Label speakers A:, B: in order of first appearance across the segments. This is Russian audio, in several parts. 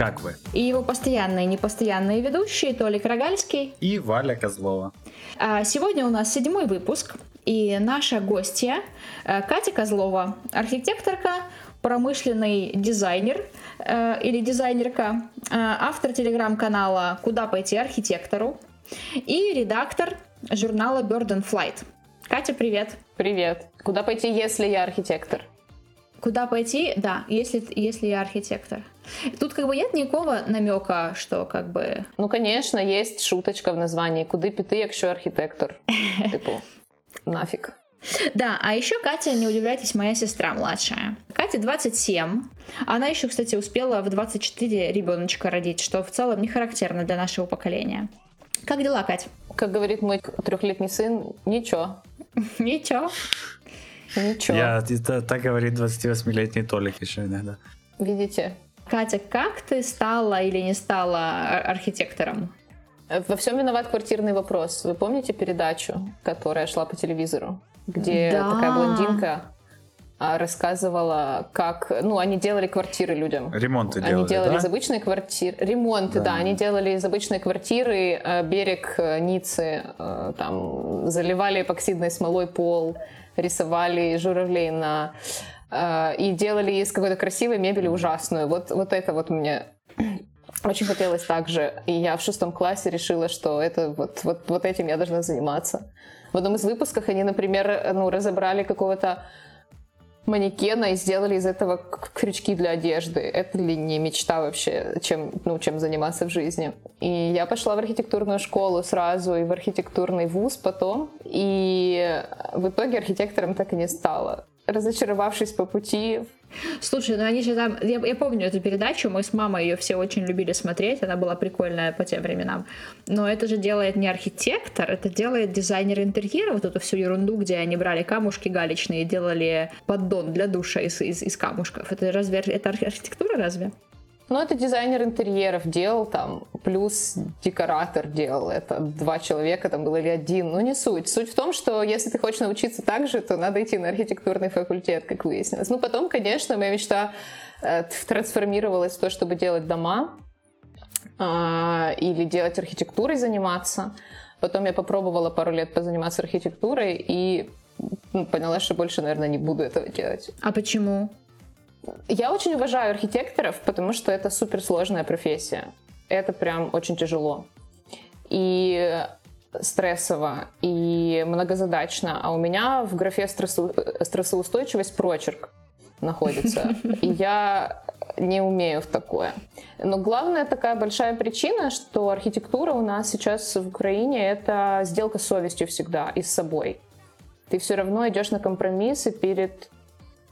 A: как вы» и его постоянные и непостоянные ведущие Толик Рогальский
B: и Валя Козлова.
A: А Сегодня у нас седьмой выпуск, и наша гостья э, Катя Козлова, архитекторка, промышленный дизайнер э, или дизайнерка, э, автор телеграм-канала «Куда пойти архитектору» и редактор журнала Bird and Flight. Катя, привет!
C: Привет. Куда пойти, если я архитектор?
A: Куда пойти? Да, если, если я архитектор. Тут как бы нет никакого намека, что как бы...
C: Ну, конечно, есть шуточка в названии. Куди піти, якщо архітектор? Типу, нафиг.
A: Да, а еще Катя, не удивляйтесь, моя сестра младшая. Кате 27. Она еще, кстати, успела в 24 ребеночка родить, что в целом не характерно для нашего поколения. Как дела, Кать?
C: Как говорит мой трехлетний сын, ничего.
A: Ничего.
C: Ничего.
B: Я, это, так говорит 28-летний Толик еще иногда.
C: Видите?
A: Катя, как ты стала или не стала ар- архитектором?
C: Во всем виноват квартирный вопрос. Вы помните передачу, которая шла по телевизору? Где
A: Да.
C: такая блондинка а, рассказывала, как... Ну, они делали квартиры людям.
B: Ремонты
C: Они
B: делали,
C: делали
B: да?
C: из обычной квартиры, ремонты,
B: Да.
C: да. они делали из обычной квартиры э, берег э, Ниццы, э, там заливали эпоксидной смолой пол, рисовали журавлей на и делали из какой-то красивой мебели ужасную. Вот, вот это вот мне очень хотелось так же. И я в шестом классе решила, что это вот, вот, вот этим я должна заниматься. В одном из выпусков они, например, ну, разобрали какого-то манекена и сделали из этого крючки для одежды. Это ли не мечта вообще, чем, ну, чем заниматься в жизни? И я пошла в архитектурную школу сразу и в архитектурный вуз потом. И в итоге архитектором так и не стала. Разочаровавшись по пути,
A: Слушай, ну они же там... Я, я помню эту передачу, мы с мамой ее все очень любили смотреть, она была прикольная по тем временам. Но это же делает не архитектор, это делает дизайнер интерьера, вот эту всю ерунду, где они брали камушки галечные и делали поддон для душа из, из, из камушков. Это разве это архи- архитектура разве?
C: Ну, это дизайнер интерьеров делал там, плюс декоратор делал. Это два человека, там был или один, ну не суть. Суть в том, что если ты хочешь научиться так же, то надо идти на архитектурный факультет, как выяснилось. Ну, потом, конечно, моя мечта э, трансформировалась в то, чтобы делать дома а, или делать архитектурой, заниматься. Потом я попробовала пару лет позаниматься архитектурой и ну, поняла, что больше, наверное, не буду этого делать.
A: А почему?
C: Я очень уважаю архитекторов, потому что это суперсложная профессия. Это прям очень тяжело. И стрессово, и многозадачно. А у меня в графе э, стрессоустойчивость прочерк находится. И я не умею в такое. Но главная такая большая причина, что архитектура у нас сейчас в Украине это сделка с совестью всегда и с собой. Ты все равно идешь на компромиссы перед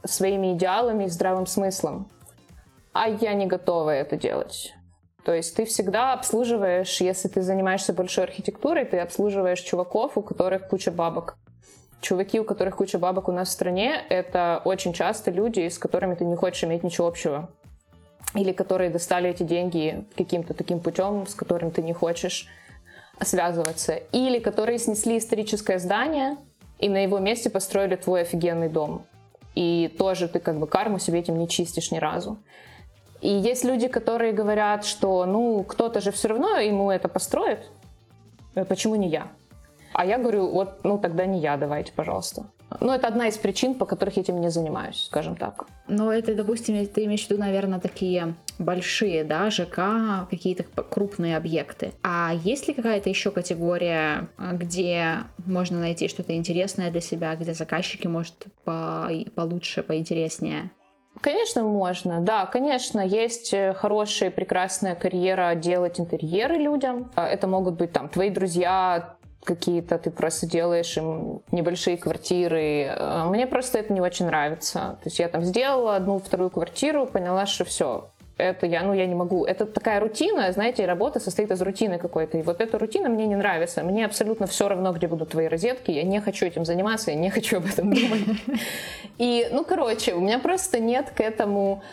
C: своими идеалами и здравым смыслом. А я не готова это делать. То есть ты всегда обслуживаешь, если ты занимаешься большой архитектурой, ты обслуживаешь чуваков, у которых куча бабок. Чуваки, у которых куча бабок у нас в стране, это очень часто люди, с которыми ты не хочешь иметь ничего общего. Или которые достали эти деньги каким-то таким путем, с которым ты не хочешь связываться. Или которые снесли историческое здание и на его месте построили твой офигенный дом. И тоже ты как бы карму себе этим не чистишь ни разу. И есть люди, которые говорят, что ну кто-то же все равно ему это построит, Э, почему не я? А я говорю, вот, ну тогда не я, давайте, пожалуйста. Ну, это одна из причин, по которых я этим не занимаюсь, скажем так.
A: Ну, это, допустим, ты имеешь в виду, наверное, такие большие, да, ЖК, какие-то крупные объекты. А есть ли какая-то еще категория, а, где можно найти что-то интересное для себя, где заказчики, может, по- получше, поинтереснее?
C: Конечно, можно. Да, конечно, есть э, хорошая, прекрасная карьера делать интерьеры людям. А Это могут быть там твои друзья, какие-то ты просто делаешь им небольшие квартиры. Э, Мне просто это не очень нравится. То есть я там сделала одну, вторую квартиру, поняла, что все, это я, ну, я не могу. Это такая рутина, знаете, работа состоит из рутины какой-то. И вот эта рутина мне не нравится. Мне абсолютно все равно, где будут твои розетки. Я не хочу этим заниматься, я не хочу об этом думать. И, ну, короче, у меня просто нет к этому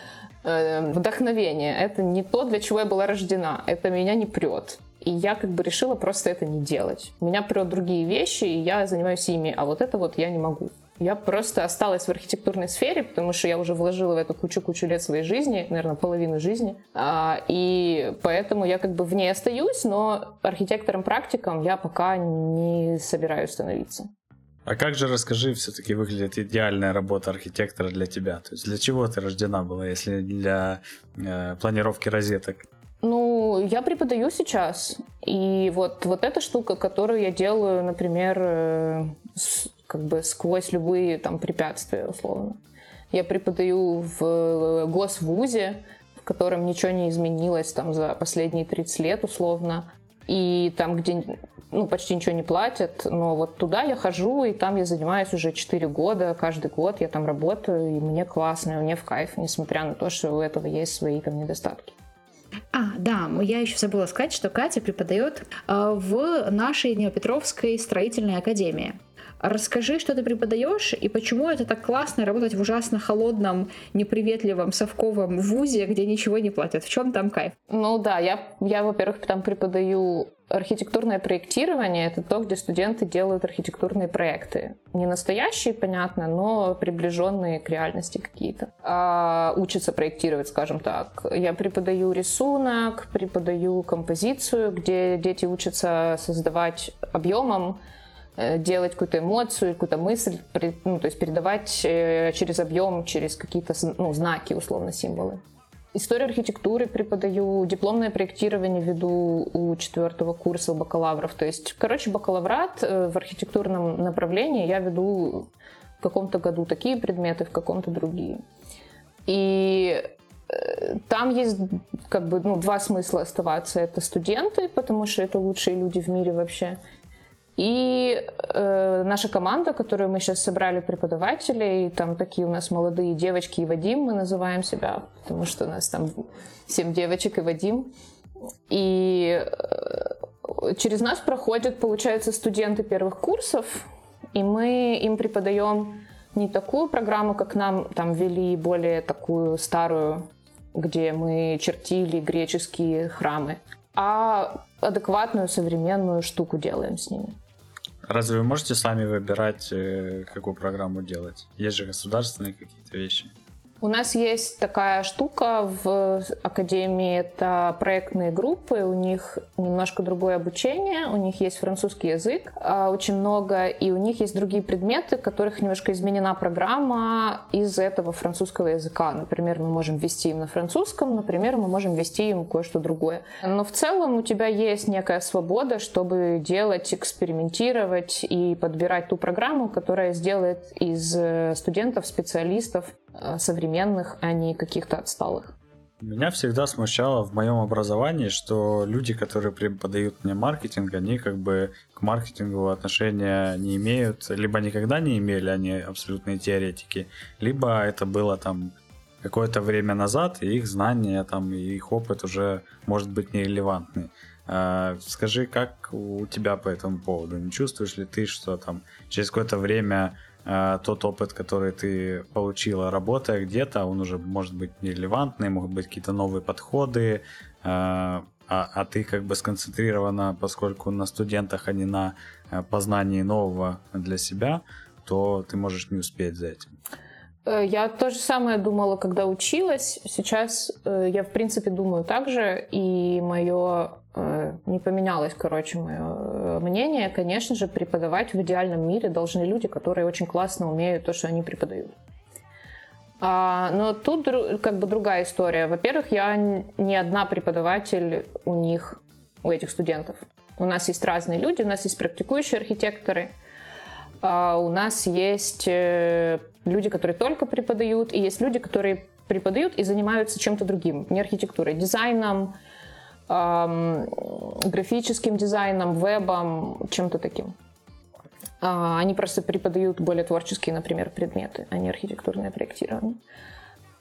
C: э, вдохновения. Это не то, для чего я была рождена. Это меня не прет. И я как бы решила просто это не делать. Меня прет другие вещи, и я занимаюсь ими, а вот это вот я не могу. Я просто осталась в архитектурной сфере, потому что я уже вложила в эту кучу-кучу лет своей жизни, наверное, половину жизни. А, и поэтому я как бы в ней остаюсь, но архитектором-практиком я пока не собираюсь становиться.
B: А как же, расскажи, все-таки выглядит идеальная работа архитектора для тебя? То есть для чего ты рождена была, если для э, планировки розеток?
C: Ну, я преподаю сейчас. И вот, вот эта штука, которую я делаю, например, э, с, как бы сквозь любые там препятствия, условно. Я преподаю в э, госвузе, в котором ничего не изменилось там за последние 30 лет, условно. И там, где ну, почти ничего не платят, но вот туда я хожу, и там я занимаюсь уже 4 года, каждый год я там работаю, и мне классно, и мне в кайф, несмотря на то, что у этого есть свои там недостатки.
A: А, да, я еще забыла сказать, что Катя преподает э, в нашей Днепропетровской строительной академии. Расскажи, что ты преподаешь и почему это так классно работать в ужасно холодном, неприветливом, совковом вузе, где ничего не платят. В чем там кайф?
C: Ну да, я, я во-первых, там преподаю архитектурное проектирование. Это то, где студенты делают архитектурные проекты. Не настоящие, понятно, но приближенные к реальности какие-то. А, учатся проектировать, скажем так. Я преподаю рисунок, преподаю композицию, где дети учатся создавать объемом делать какую-то эмоцию, какую-то мысль, ну, то есть передавать э, через объем, через какие-то ну, знаки, условно, символы. Историю архитектуры преподаю, дипломное проектирование веду у четвертого курса у бакалавров. То есть, короче, бакалаврат э, в архитектурном направлении я веду в каком-то году такие предметы, в каком-то другие. И там есть как бы ну, два смысла оставаться. Это студенты, потому что это лучшие люди в мире вообще. И э, наша команда, которую мы сейчас собрали преподавателей, там такие у нас молодые девочки и Вадим, мы называем себя, потому что у нас там семь девочек и Вадим. И э, через нас проходят, получается, студенты первых курсов, и мы им преподаем не такую программу, как нам там вели, более такую старую, где мы чертили греческие храмы, а адекватную современную штуку делаем с ними.
B: Разве вы можете сами выбирать, э, какую программу делать? Есть же государственные какие-то вещи.
C: У нас есть такая штука в академии, это проектные группы, у них немножко другое обучение, у них есть французский язык а, очень много, и у них есть другие предметы, в которых немножко изменена программа из этого французского языка. Например, мы можем ввести им на французском, например, мы можем ввести им кое-что другое. Но в целом у тебя есть некая свобода, чтобы делать, экспериментировать и подбирать ту программу, которая сделает из э, студентов специалистов современных, а не каких-то отсталых.
B: Меня всегда смущало в моем образовании, что люди, которые преподают мне маркетинг, они как бы к маркетингу отношения не имеют, либо никогда не имели, они абсолютные теоретики, либо это было там какое-то время назад, и их знания там, и их опыт уже может быть нерелевантный. А, скажи, как у тебя по этому поводу? Не чувствуешь ли ты, что там через какое-то время Э, тот опыт, который ты получила, работая где-то, он уже может быть нерелевантный, могут быть какие-то новые подходы, э, а, а ты как бы сконцентрирована, поскольку на студентах, а не на э, познании нового для себя, то ты можешь не успеть за этим.
C: Я то же самое думала, когда училась. Сейчас я, в принципе, думаю так же, и мое Э, не поменялось, короче, мое э, мнение. Конечно же, преподавать в идеальном мире должны люди, которые очень классно умеют то, что они преподают. А, но тут как бы другая история. Во-первых, я не одна преподаватель у них, у этих студентов. У нас есть разные люди, у нас есть практикующие архитекторы, а у нас есть э, люди, которые только преподают, и есть люди, которые преподают и занимаются чем-то другим, не архитектурой, дизайном, графическим дизайном, вебом, чем-то таким. А, они просто преподают более творческие, например, предметы, а не архитектурное проектирование.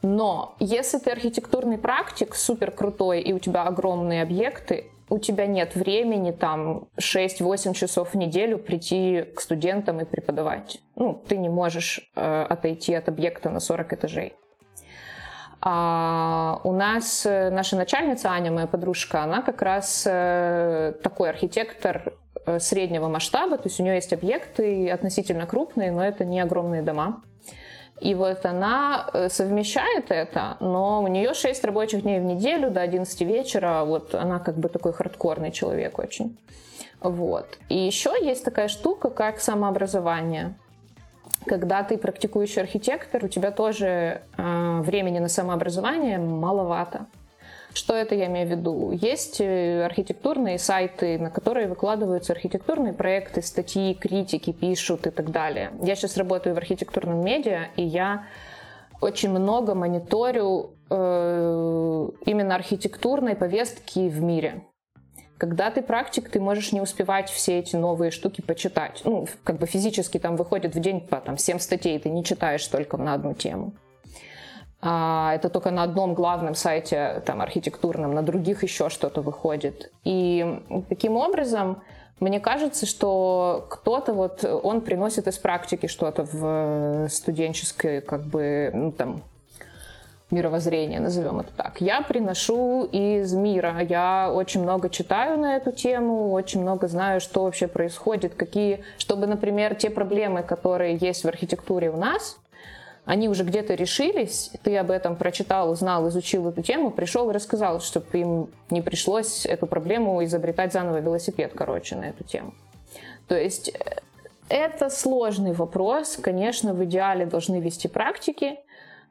C: Но если ты архитектурный практик, супер крутой, и у тебя огромные объекты, у тебя нет времени там 6-8 часов в неделю прийти к студентам и преподавать. Ну, ты не можешь э, отойти от объекта на 40 этажей. А у нас э, наша начальница Аня, моя подружка, она как раз э, такой архитектор э, среднего масштаба, то есть у нее есть объекты относительно крупные, но это не огромные дома. И вот она совмещает это, но у нее 6 рабочих дней в неделю до 11 вечера, вот она как бы такой хардкорный человек очень. Вот. И еще есть такая штука, как самообразование. Когда ты практикующий архитектор, у тебя тоже э, времени на самообразование маловато. Что это я имею в виду? Есть э, архитектурные сайты, на которые выкладываются архитектурные проекты, статьи, критики пишут и так далее. Я сейчас работаю в архитектурном медиа, и я очень много мониторю э, именно архитектурной повестки в мире. Когда ты практик, ты можешь не успевать все эти новые штуки почитать. Ну, как бы физически там выходит в день по там, 7 статей, ты не читаешь только на одну тему. А, это только на одном главном сайте там, архитектурном, на других еще что-то выходит. И таким образом, мне кажется, что кто-то вот, он приносит из практики что-то в студенческое, как бы, ну, там, мировоззрение, назовем это так. Я приношу из мира. Я очень много читаю на эту тему, очень много знаю, что вообще происходит, какие, чтобы, например, те проблемы, которые есть в архитектуре у нас, они уже где-то решились, ты об этом прочитал, узнал, изучил эту тему, пришел и рассказал, чтобы им не пришлось эту проблему изобретать заново велосипед, короче, на эту тему. То есть э, это сложный вопрос. Конечно, в идеале должны вести практики,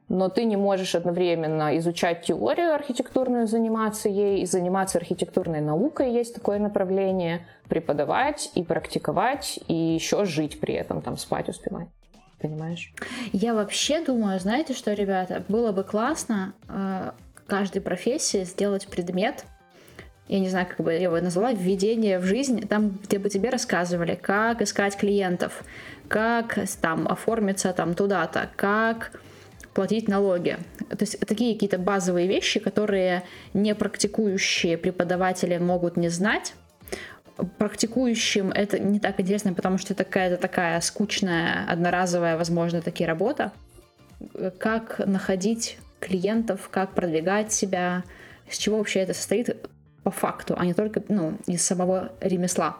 C: но ты не можешь одновременно изучать теорию архитектурную, заниматься ей, и заниматься архитектурной наукой, есть такое направление, преподавать и практиковать, и еще жить при этом, там спать успевать. Понимаешь?
A: Я вообще думаю, знаете что, ребята, было бы классно э, каждой профессии сделать предмет, я не знаю, как бы я его назвала, введение в жизнь, там, где бы тебе рассказывали, как искать клиентов, как там оформиться там туда-то, как платить налоги. То есть такие какие-то базовые вещи, которые не практикующие преподаватели могут не знать. Практикующим это не так интересно, потому что это какая-то такая скучная, одноразовая, возможно, такие работа. Как находить клиентов, как продвигать себя, с чего вообще это состоит по факту, а не только ну, из самого ремесла.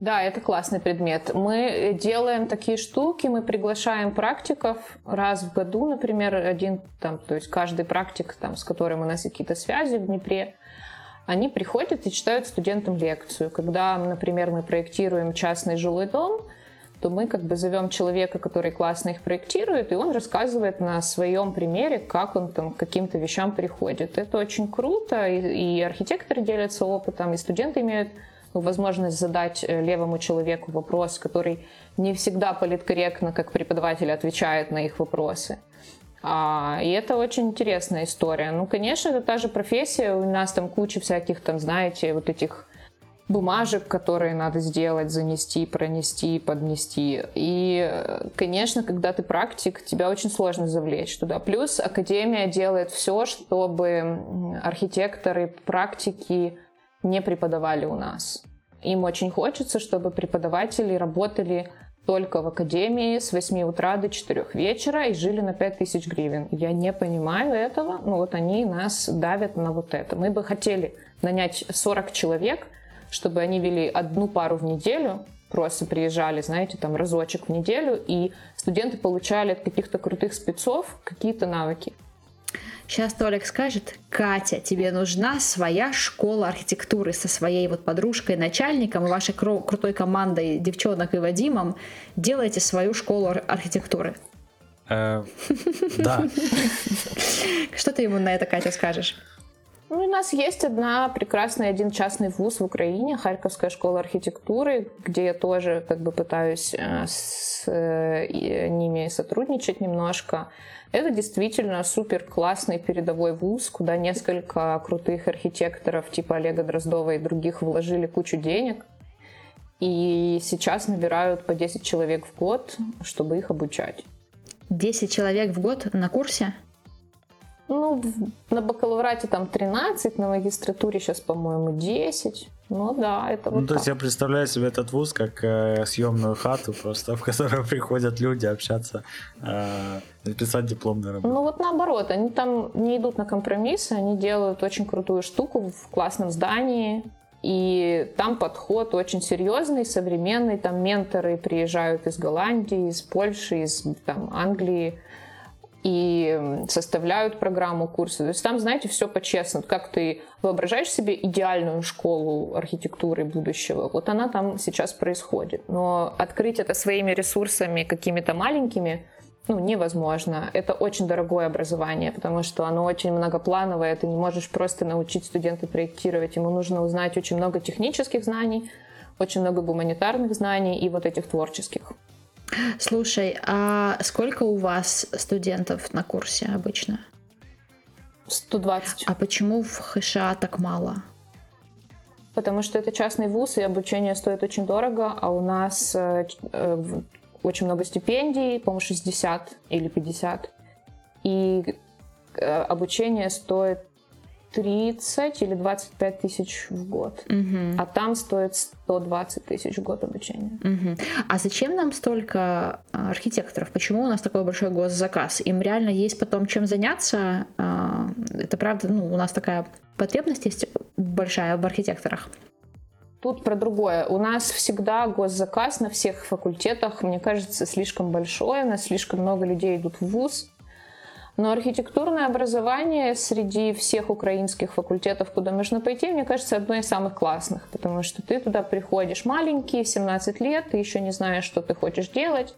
C: Да, это классный предмет. Мы делаем такие штуки, мы приглашаем практиков раз в году, например, один там, то есть каждый практик, там, с которым у нас какие-то связи в Днепре, они приходят и читают студентам лекцию. Когда, например, мы проектируем частный жилой дом, то мы как бы зовем человека, который классно их проектирует, и он рассказывает на своем примере, как он там к каким-то вещам приходит. Это очень круто, и, и архитекторы делятся опытом, и студенты имеют возможность задать э, левому человеку вопрос, который не всегда политкорректно, как преподаватель, отвечает на их вопросы. А, и это очень интересная история. Ну, конечно, это та же профессия. У нас там куча всяких, там, знаете, вот этих бумажек, которые надо сделать, занести, пронести, поднести. И, конечно, когда ты практик, тебя очень сложно завлечь туда. Плюс Академия делает все, чтобы архитекторы, практики не преподавали у нас. Им очень хочется, чтобы преподаватели работали только в академии с 8 утра до 4 вечера и жили на 5000 гривен. Я не понимаю этого, но вот они нас давят на вот это. Мы бы хотели нанять 40 человек, чтобы они вели одну пару в неделю, просто приезжали, знаете, там разочек в неделю, и студенты получали от каких-то крутых спецов какие-то навыки.
A: Сейчас Толик скажет, Катя, тебе нужна своя школа архитектуры со своей вот подружкой, начальником и вашей кру- крутой командой девчонок и Вадимом. Делайте свою школу ар- архитектуры.
B: Э, Да.
A: Что ты ему на это, Катя, скажешь?
C: Ну, у нас есть одна прекрасный один частный вуз в Украине, Харьковская школа архитектуры, где я тоже как бы пытаюсь э, с э, ними сотрудничать немножко. Это действительно супер классный передовой вуз, куда несколько крутых архитекторов типа Олега Дроздова и других вложили кучу денег. И сейчас набирают по 10 человек в год, чтобы их обучать.
A: 10 человек в год на курсе?
C: Ну, на бакалаврате там 13, на магистратуре сейчас, по-моему, 10. Ну да, это вот
B: Ну, то есть
C: так.
B: я представляю себе этот вуз как э, съемную хату, просто в которую приходят люди общаться, э, писать дипломную работу.
C: Ну вот наоборот, они там не идут на компромиссы, они делают очень крутую штуку в классном здании, И там подход очень серьезный, современный. Там менторы приезжают из Голландии, из Польши, из там, Англии и составляют программу курса. То есть там, знаете, все по-честному. Как ты воображаешь себе идеальную школу архитектуры будущего, вот она там сейчас происходит. Но открыть это своими ресурсами какими-то маленькими ну, невозможно. Это очень дорогое образование, потому что оно очень многоплановое. Ты не можешь просто научить студента проектировать. Ему нужно узнать очень много технических знаний, очень много гуманитарных знаний и вот этих творческих.
A: Слушай, а сколько у вас студентов на курсе обычно?
C: 120.
A: А почему в ХША так мало?
C: Потому что это частный вуз, и обучение стоит очень дорого, а у нас э, э очень много стипендий, по-моему, 60 или 50. И э, обучение стоит 30 или 25 тысяч в год.
A: Угу.
C: А там стоит 120 тысяч в год обучения.
A: Угу. А зачем нам столько а, архитекторов? Почему у нас такой большой госзаказ? Им реально есть потом чем заняться? А, это правда, ну, у нас такая потребность есть большая в архитекторах.
C: Тут про другое. У нас всегда госзаказ на всех факультетах, мне кажется, слишком большой, у нас слишком много людей идут в ВУЗ, но архитектурное образование среди всех украинских факультетов, куда можно пойти, мне кажется, одно из самых классных, потому что ты туда приходишь маленький, 17 лет, ты еще не знаешь, что ты хочешь делать,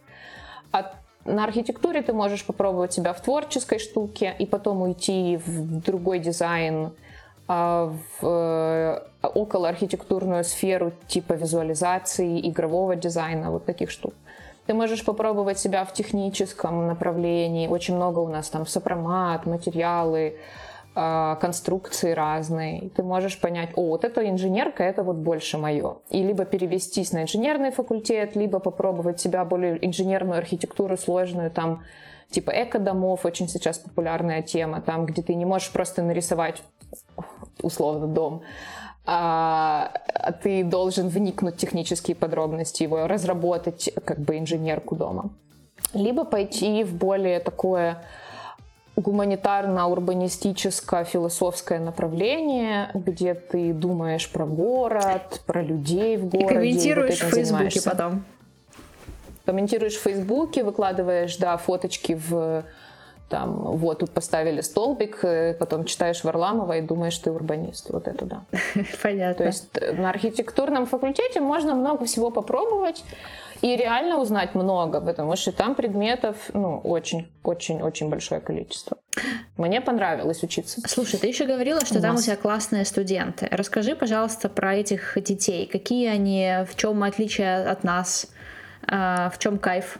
C: а на архитектуре ты можешь попробовать себя в творческой штуке и потом уйти в другой дизайн, а, в э, около архитектурную сферу типа визуализации, игрового дизайна, вот таких штук. Ты можешь попробовать себя в техническом направлении. Очень много у нас там сопромат, материалы, а, конструкции разные. Ты можешь понять, о, вот это инженерка, это вот больше мое. И либо перевестись на инженерный факультет, либо попробовать себя более инженерную архитектуру сложную, там типа эко-домов, очень сейчас популярная тема, там, где ты не можешь просто нарисовать условно дом, а, ты должен вникнуть в технические подробности его, разработать как бы инженерку дома. Либо пойти в более такое гуманитарно-урбанистическое философское направление, где ты думаешь про город, про людей в городе. И
A: комментируешь вот в Фейсбуке потом.
C: Комментируешь в Фейсбуке, выкладываешь, да, фоточки в там, вот, тут поставили столбик, э, потом читаешь Варламова и думаешь, ты урбанист. Вот это да.
A: Понятно.
C: То есть э, на архитектурном факультете можно много всего попробовать и реально узнать много, потому что там предметов, ну, очень-очень-очень большое количество. Мне понравилось учиться.
A: Слушай, ты еще говорила, что у там нас. у тебя классные студенты. Расскажи, пожалуйста, про этих детей. Какие они, в чем отличие от нас, а, в чем кайф?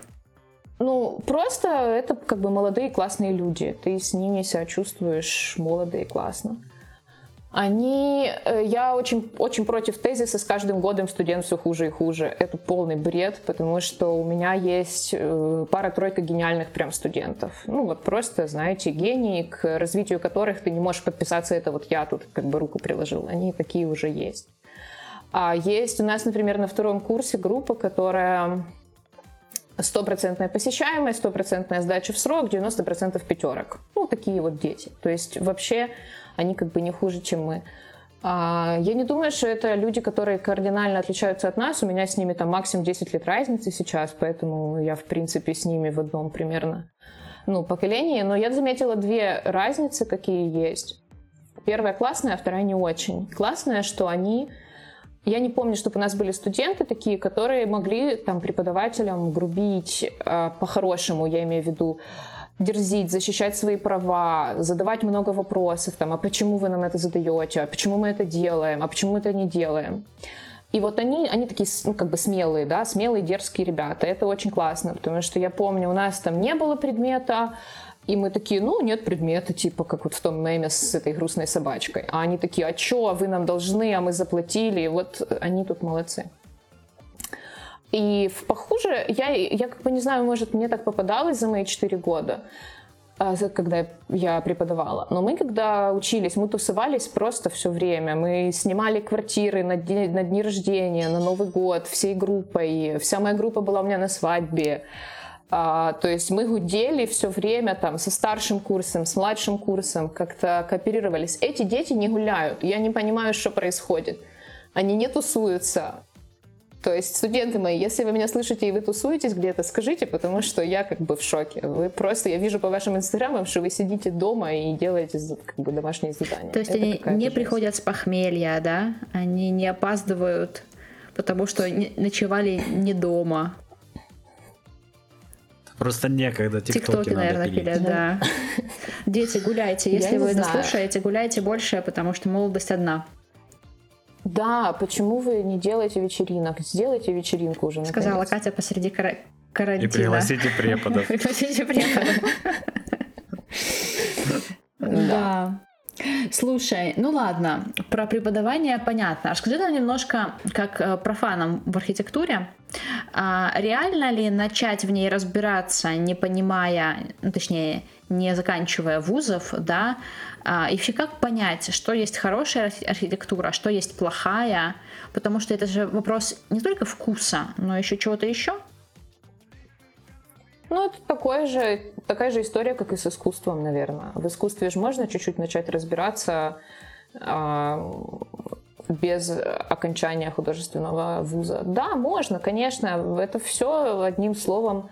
C: Ну, просто это как бы молодые классные люди. Ты с ними себя чувствуешь молодо и классно. Они, э, я очень, очень против тезиса с каждым годом студент все хуже и хуже. Это полный бред, потому что у меня есть э, пара-тройка гениальных прям студентов. Ну вот просто, знаете, гении, к развитию которых ты не можешь подписаться, это вот я тут как бы руку приложил. Они такие уже есть. А есть у нас, например, на втором курсе группа, которая стопроцентная посещаемость, стопроцентная сдача в срок, 90% пятерок. Ну, такие вот дети. То есть вообще они как бы не хуже, чем мы. А, я не думаю, что это люди, которые кардинально отличаются от нас. У меня с ними там максимум 10 лет разницы сейчас, поэтому я, в принципе, с ними в одном примерно ну, поколении. Но я заметила две разницы, какие есть. Первая классная, а вторая не очень. Классная, что они я не помню, чтобы у нас были студенты такие, которые могли там преподавателям грубить э, по-хорошему, я имею в виду, дерзить, защищать свои права, задавать много вопросов, там, а почему вы нам это задаете, а почему мы это делаем, а почему мы это не делаем. И вот они, они такие, ну, как бы смелые, да, смелые, дерзкие ребята. Это очень классно, потому что я помню, у нас там не было предмета, и мы такие, ну, нет предмета, типа, как вот в том меме с этой грустной собачкой. А они такие, а чё, вы нам должны, а мы заплатили. И вот они тут молодцы. И в похуже, я, я как бы не знаю, может, мне так попадалось за мои 4 года, а, когда я преподавала. Но мы, когда учились, мы тусовались просто все время. Мы снимали квартиры на дни, на дни рождения, на Новый год, всей группой. Вся моя группа была у меня на свадьбе. А, то есть мы гудели все время там со старшим курсом, с младшим курсом, как-то кооперировались. Эти дети не гуляют. Я не понимаю, что происходит. они не тусуются. То есть, студенты мои, если вы меня слышите и вы тусуетесь где-то, скажите, потому что я как бы в шоке. Вы просто, я вижу по вашим инстаграмам, что вы сидите дома и делаете как бы домашние задания.
A: То есть
C: Это
A: они не
C: жесть.
A: приходят с похмелья, да? Они не опаздывают, потому что ночевали не дома.
B: Просто некогда, тиктоки,
A: Тиктоки,
B: надо
A: наверное,
B: пилить.
A: пилят, да. Дети, гуляйте. Если вы нас
C: знаю.
A: слушаете, гуляйте больше, потому что молодость одна.
C: Да, почему вы не делаете вечеринок? Сделайте вечеринку уже,
A: Сказала
C: наконец.
A: Катя посреди кара-
B: И
A: карантина.
B: пригласите преподов.
A: Пригласите преподов. Да. Слушай, ну ладно, про преподавание понятно. Расскажи нам немножко, как э, профанам в архитектуре, а реально ли начать в ней разбираться, не понимая, ну, точнее, не заканчивая вузов, да, а, и вообще как понять, что есть хорошая архи- архитектура, а что есть плохая, потому что это же вопрос не только вкуса, но еще чего-то еще.
C: Ну, это такое же, такая же история, как и с искусством, наверное. В искусстве же можно чуть-чуть начать разбираться а, без окончания художественного вуза. Да, можно, конечно. Это все одним словом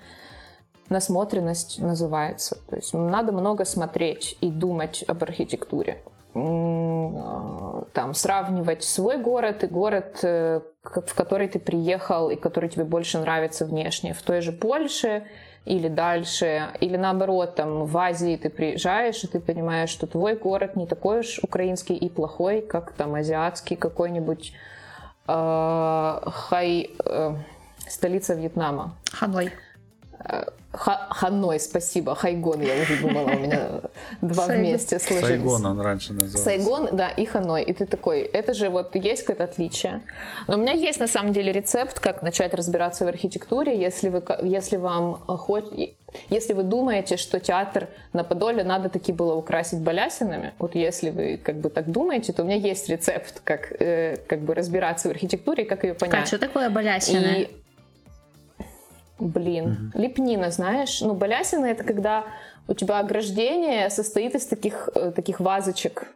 C: насмотренность называется. То есть надо много смотреть и думать об архитектуре. Там сравнивать свой город и город, э, в который ты приехал и который тебе больше нравится внешне. В той же Польше или дальше, или наоборот, там в Азии ты приезжаешь, и ты понимаешь, что твой город не такой уж украинский и плохой, как там азиатский какой-нибудь э, хай, э, столица Вьетнама.
A: Ханой.
C: Ха- Ханой, спасибо. Хайгон, я уже думала, у меня два
A: Сайгон.
C: вместе сложились.
B: Сайгон он раньше назывался.
C: Сайгон, да, и Ханой. И ты такой, это же вот есть какое-то отличие. Но у меня есть на самом деле рецепт, как начать разбираться в архитектуре, если вы, если вам хоть, если вы думаете, что театр на Подоле надо таки было украсить балясинами, вот если вы как бы так думаете, то у меня есть рецепт, как, э, как бы разбираться в архитектуре, как ее понять.
A: Кать, что такое балясины?
C: И, блин, лепнина, знаешь, ну, балясины это когда у тебя ограждение состоит из таких, э, таких вазочек.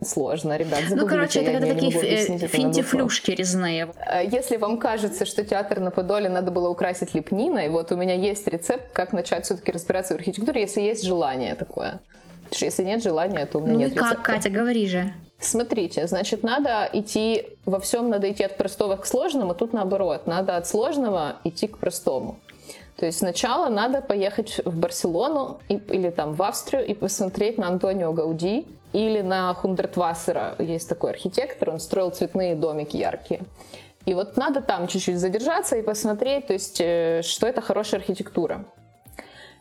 C: Сложно, ребят,
A: Ну, короче, это когда такие э, финтифлюшки резные.
C: Э, Если вам кажется, что театр на Подоле надо было украсить лепниной, вот у меня есть рецепт, как начать все-таки разбираться в архитектуре, если есть желание такое. Потому что если нет желания, то у меня
A: Ну и
C: нет
A: как,
C: рецепта.
A: Катя, говори же.
C: Смотрите, значит, надо идти, во всем надо идти от простого к сложному, тут наоборот, надо от сложного идти к простому. То есть сначала надо поехать в Барселону и- или там в Австрию и посмотреть на Антонио Гауди или на Хундертвассера. Есть такой архитектор, он строил цветные домики яркие. И вот надо там чуть-чуть задержаться и посмотреть, то есть, э, что это хорошая архитектура.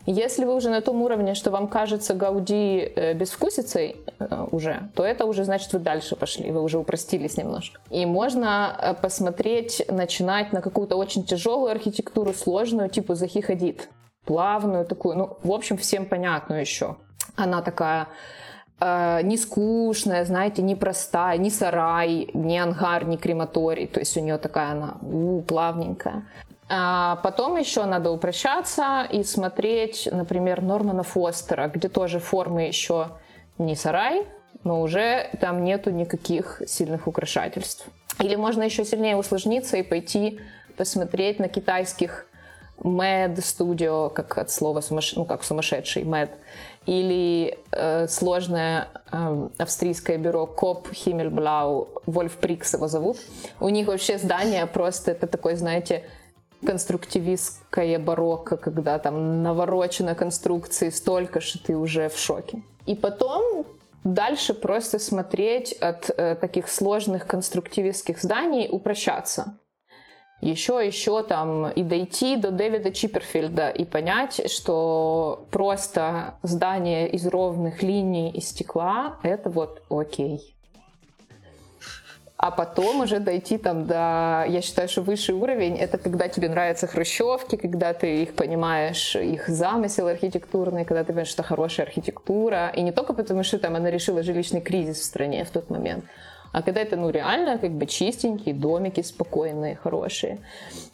C: Если вы уже на том уровне, что вам кажется Гауди э, безвкусицей э, уже, то это уже значит вы дальше пошли, вы уже упростились немножко. И можно э, посмотреть, начинать на какую-то очень тяжелую архитектуру, сложную, типа Захи Хадид, плавную такую, ну, в общем, всем понятную еще. Она такая э, не скучная, знаете, не простая, не сарай, не ангар, не крематорий. То есть у нее такая она у, плавненькая. А потом еще надо упрощаться и смотреть, например, Нормана Фостера, где тоже формы еще не сарай, но уже там нету никаких сильных украшательств. Или можно еще сильнее усложниться и пойти посмотреть на китайских Mad Studio, как от слова сумасш... ну, как сумасшедший Mad, или э, сложное э, австрийское бюро Коп Химмельблау, Вольф Прикс его зовут. У них вообще здание просто это такой, знаете, конструктивистское барокко, когда там наворочено конструкции столько, что ты уже в шоке. И потом дальше просто смотреть от э, таких сложных конструктивистских зданий, упрощаться. Еще, еще там и дойти до Дэвида Чипперфильда и понять, что просто здание из ровных линий и стекла — это вот окей. А потом уже дойти там до, я считаю, что высший уровень это когда тебе нравятся хрущевки, когда ты их понимаешь, их замысел архитектурный, когда ты понимаешь, что хорошая архитектура. И не только потому, что там она решила жилищный кризис в стране в тот момент, а когда это, ну, реально, как бы чистенькие домики, спокойные, хорошие.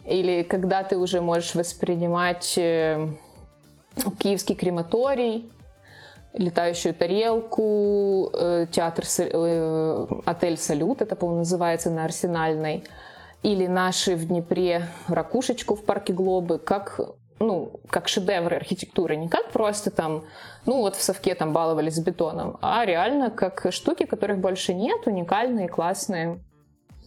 C: Или когда ты уже можешь воспринимать э, киевский крематорий, летающую тарелку, э, театр, э, отель «Салют», это, по-моему, называется на Арсенальной, или наши в Днепре ракушечку в парке Глобы, как ну, как шедевры архитектуры, не как просто там, ну вот в совке там баловались с бетоном, а реально как штуки, которых больше нет, уникальные, классные.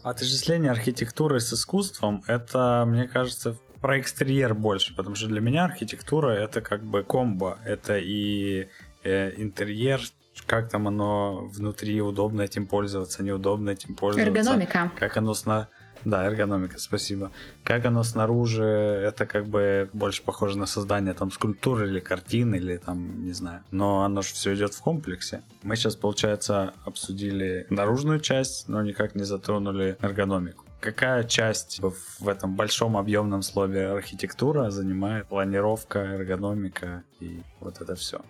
B: Отождествление архитектуры с искусством, это, мне кажется, про экстерьер больше, потому что для меня архитектура это как бы комбо, это и э, интерьер, как там оно внутри, удобно этим пользоваться, неудобно этим пользоваться.
A: Эргономика.
B: Как оно сна... Да, эргономика, спасибо. Как оно снаружи, это как бы больше похоже на создание там скульптуры или картины, или там, не знаю. Но оно же все идет в комплексе. Мы сейчас, получается, обсудили наружную часть, но никак не затронули эргономику. Какая часть в этом большом объемном слове архитектура занимает планировка, эргономика и вот это все?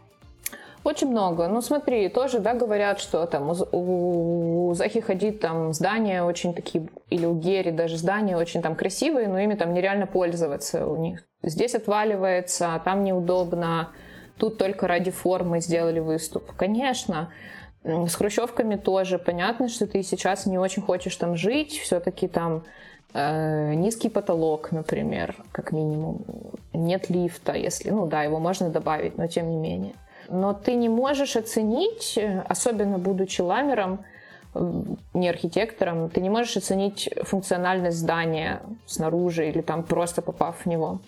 C: Очень много. Ну, смотри, тоже, да, говорят, что там у, у Захи Хадид там здания очень такие, или у Гери даже здания очень там красивые, но ими там нереально пользоваться у них. Здесь отваливается, там неудобно, тут только ради формы сделали выступ. Конечно, с хрущевками тоже понятно, что ты сейчас не очень хочешь там жить, все-таки там э, низкий потолок, например, как минимум. Нет лифта, если, ну да, его можно добавить, но тем не менее но ты не можешь оценить, особенно будучи ламером, не архитектором, ты не можешь оценить функциональность здания снаружи или там просто попав в него.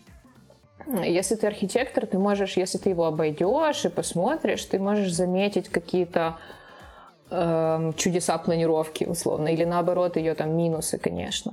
C: Если ты архитектор, ты можешь, если ты его обойдешь и посмотришь, ты можешь заметить какие-то э, чудеса планировки, условно, или наоборот ее там минусы, конечно.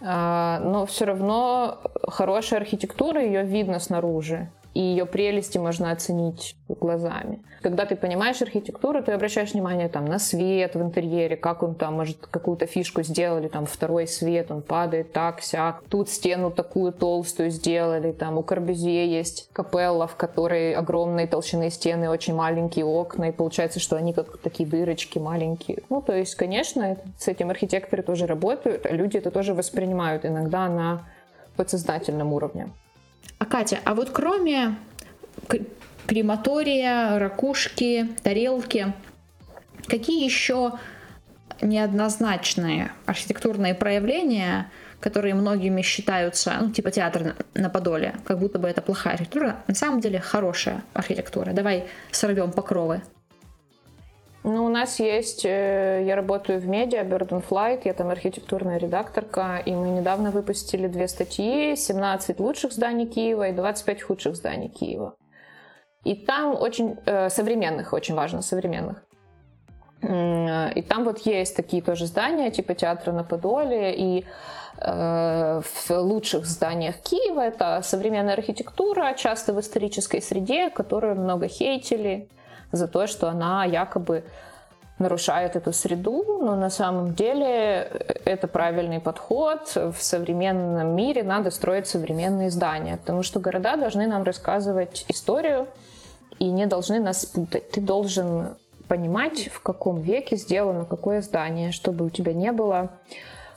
C: Э, но все равно хорошая архитектура, ее видно снаружи и ее прелести можно оценить глазами. Когда ты понимаешь архитектуру, ты обращаешь внимание там, на свет в интерьере, как он там, может, какую-то фишку сделали, там, второй свет, он падает так, сяк. Тут стену такую толстую сделали, там, у Корбюзье есть капелла, в которой огромные толщины стены, очень маленькие окна, и получается, что они как такие дырочки маленькие. Ну, то есть, конечно, с этим архитекторы тоже работают, а люди это тоже воспринимают иногда на подсознательном уровне.
A: А Катя, а вот кроме крематория, ракушки, тарелки, какие еще неоднозначные архитектурные проявления, которые многими считаются, ну, типа театр на Подоле, как будто бы это плохая архитектура, на самом деле хорошая архитектура. Давай сорвем покровы.
C: Ну, у нас есть, э, я работаю в медиа, Bird and Flight, я там архитектурная редакторка, и мы недавно выпустили две статьи, 17 лучших зданий Киева и 25 худших зданий Киева. И там очень, э, современных, очень важно, современных. И там вот есть такие тоже здания, типа театра на Подоле, и э, в лучших зданиях Киева это современная архитектура, часто в исторической среде, которую много хейтили, за то, что она якобы нарушает эту среду, но на самом деле это правильный подход. В современном мире надо строить современные здания, потому что города должны нам рассказывать историю и не должны нас путать. Ты должен понимать, в каком веке сделано какое здание, чтобы у тебя не было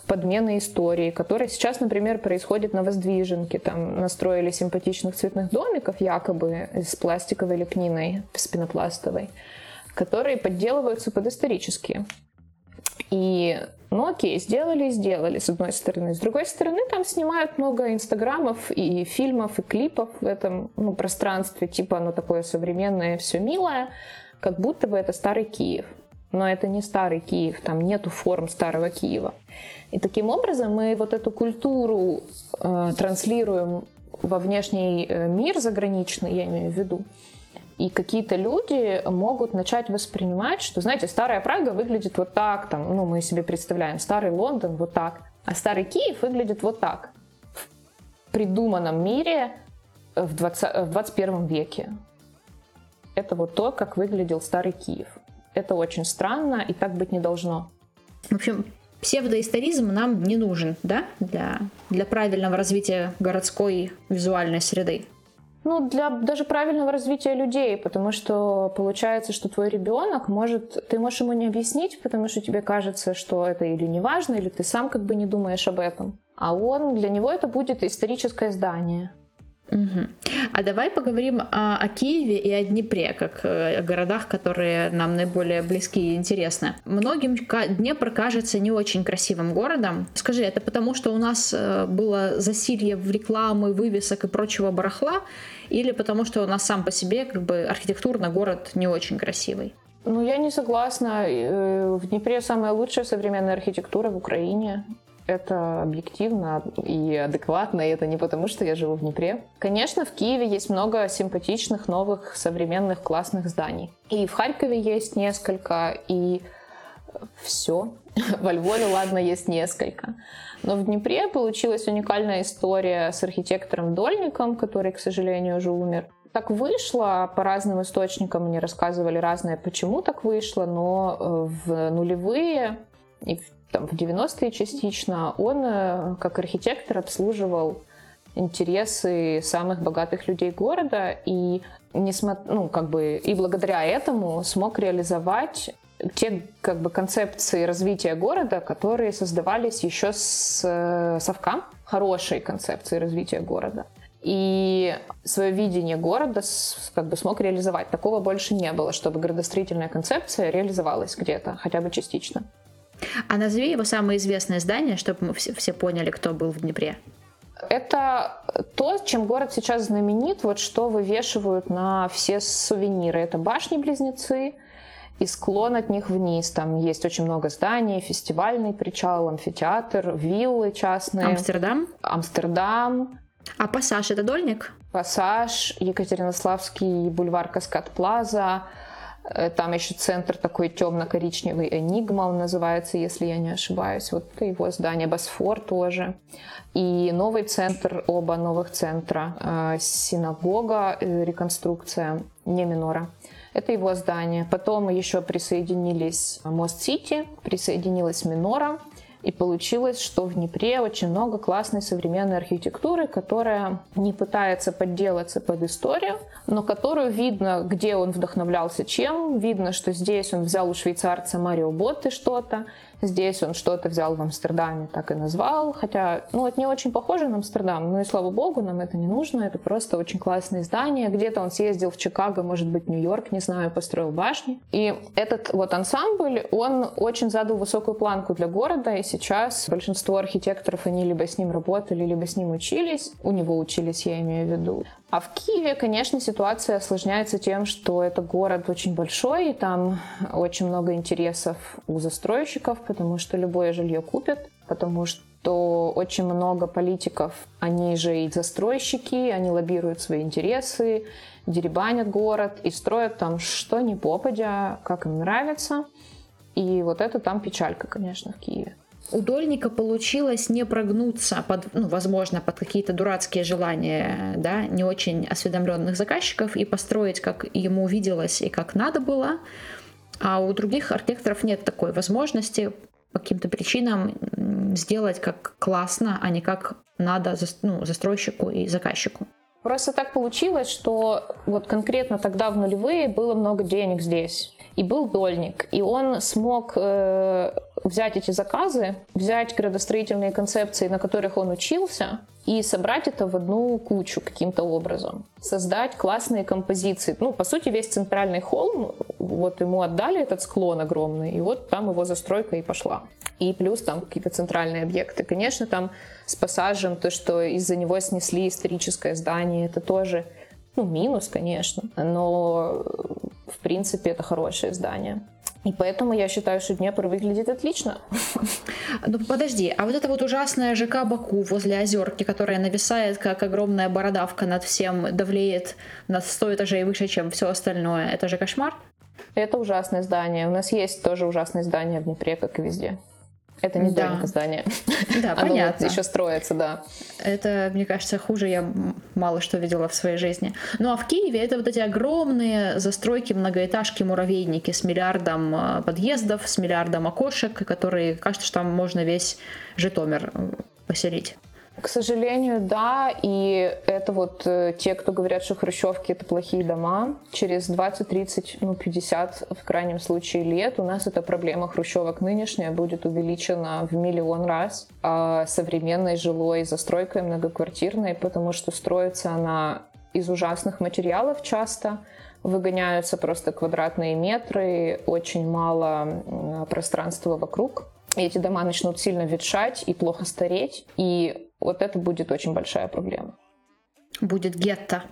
C: подмены истории, которая сейчас, например, происходит на Воздвиженке. Там настроили симпатичных цветных домиков, якобы из пластиковой лепниной, спинопластовой, которые подделываются под исторические. И, ну окей, сделали и сделали, с одной стороны. С другой стороны, там снимают много инстаграмов и фильмов, и клипов в этом ну, пространстве, типа оно такое современное, все милое, как будто бы это старый Киев. Но это не старый Киев, там нету форм старого Киева. И таким образом мы вот эту культуру э, транслируем во внешний э, мир заграничный, я имею в виду. И какие-то люди могут начать воспринимать, что, знаете, старая Прага выглядит вот так, там, ну, мы себе представляем, старый Лондон вот так, а старый Киев выглядит вот так. В придуманном мире в, 20, в 21 веке. Это вот то, как выглядел старый Киев. Это очень странно, и так быть не должно.
A: В общем, псевдоисторизм нам не нужен, да, для, для правильного развития городской визуальной среды.
C: Ну, для даже правильного развития людей, потому что получается, что твой ребенок может, ты можешь ему не объяснить, потому что тебе кажется, что это или не важно, или ты сам как бы не думаешь об этом. А он, для него это будет историческое здание.
A: Угу. А давай поговорим о, о Киеве и о Днепре, как э, о городах, которые нам наиболее близки и интересны. Многим Днепр кажется не очень красивым городом. Скажи, это потому, что у нас э, было засилье в рекламы, вывесок и прочего барахла, или потому, что у нас сам по себе как бы архитектурно город не очень красивый?
C: Ну, я не согласна. Э, в Днепре самая лучшая современная архитектура в Украине это объективно и адекватно, и это не потому, что я живу в Днепре. Конечно, в Киеве есть много симпатичных, новых, современных, классных зданий. И в Харькове есть несколько, и все. Во Львове, ладно, есть несколько. Но в Днепре получилась уникальная история с архитектором Дольником, который, к сожалению, уже умер. Так вышло, по разным источникам мне рассказывали разное, почему так вышло, но э, в нулевые и в там, в 90-е частично, он э, как архитектор обслуживал интересы самых богатых людей города и несмотря, ну, как бы, и благодаря этому смог реализовать те как бы концепции развития города, которые создавались еще с э, совка, хорошие концепции развития города. И свое видение города как бы смог реализовать. Такого больше не было, чтобы градостроительная концепция реализовалась где-то, хотя бы частично.
A: А назови его самое известное здание, чтобы мы все, все поняли, кто был в Днепре.
C: Это то, чем город сейчас знаменит, вот что вывешивают на все сувениры. Это башни-близнецы и склон от них вниз. Там есть очень много зданий, фестивальный причал, амфитеатр, виллы частные.
A: Амстердам?
C: Амстердам.
A: А Пассаж — это Дольник?
C: Пассаж, Екатеринославский бульвар Каскад Плаза, там еще центр такой темно-коричневый, Энигма он называется, если я не ошибаюсь. Вот его здание, Босфор тоже. И новый центр, оба новых центра. Э, синагога, э, реконструкция, не минора. Это его здание. Потом еще присоединились Мост-Сити, присоединилась Минора. И получилось, что в Днепре очень много классной современной архитектуры, которая не пытается подделаться под историю, но которую видно, где он вдохновлялся чем. Видно, что здесь он взял у швейцарца Марио Ботты что-то, Здесь он что-то взял в Амстердаме, так и назвал. Хотя, ну, это не очень похоже на Амстердам. Ну и слава богу, нам это не нужно. Это просто очень классное здание. Где-то он съездил в Чикаго, может быть, Нью-Йорк, не знаю, построил башни. И этот вот ансамбль, он очень задал высокую планку для города. И сейчас большинство архитекторов, они либо с ним работали, либо с ним учились. У него учились, я имею в виду. А в Киеве, конечно, ситуация осложняется тем, что это город очень большой, и там очень много интересов у застройщиков, потому что любое жилье купят, потому что очень много политиков, они же и застройщики, они лоббируют свои интересы, деребанят город и строят там что ни попадя, как им нравится. И вот это там печалька, конечно, в Киеве
A: у Дольника получилось не прогнуться под, ну, возможно, под какие-то дурацкие желания, да, не очень осведомленных заказчиков и построить, как ему виделось и как надо было. А у других архитекторов нет такой возможности по каким-то причинам сделать как классно, а не как надо ну, застройщику и заказчику.
C: Просто так получилось, что вот конкретно тогда в нулевые было много денег здесь и был дольник, и он смог э, взять эти заказы, взять градостроительные концепции, на которых он учился, и собрать это в одну кучу каким-то образом. Создать классные композиции. Ну, по сути, весь центральный холм, вот ему отдали этот склон огромный, и вот там его застройка и пошла. И плюс там какие-то центральные объекты. Конечно, там с пассажем, то, что из-за него снесли историческое здание, это тоже ну, минус, конечно, но в принципе это хорошее здание. И поэтому я считаю, что Днепр выглядит отлично.
A: Ну подожди, а вот это вот ужасная ЖК Баку возле озерки, которая нависает как огромная бородавка над всем, давлеет на 100 этажей выше, чем все остальное, это же кошмар?
C: Это ужасное здание. У нас есть тоже ужасное здание в Днепре, как и везде. Это не да. здание.
A: Да, Оно понятно.
C: Вот еще строится, да.
A: Это, мне кажется, хуже я мало что видела в своей жизни. Ну а в Киеве это вот эти огромные застройки, многоэтажки, муравейники с миллиардом э, подъездов, с миллиардом окошек, которые, кажется, что там можно весь Житомир поселить
C: К сожалению, да. И это вот э, те, кто говорят, что хрущевки — это плохие дома. Через 20, 30, ну 50 в крайнем случае лет у нас эта проблема хрущевок нынешняя будет увеличена в миллион раз а современной жилой застройкой многоквартирной, потому что строится она из ужасных материалов часто, выгоняются просто квадратные метры, очень мало пространства вокруг. Эти дома начнут сильно ветшать и плохо стареть, и вот это будет очень большая проблема.
A: Будет гетто.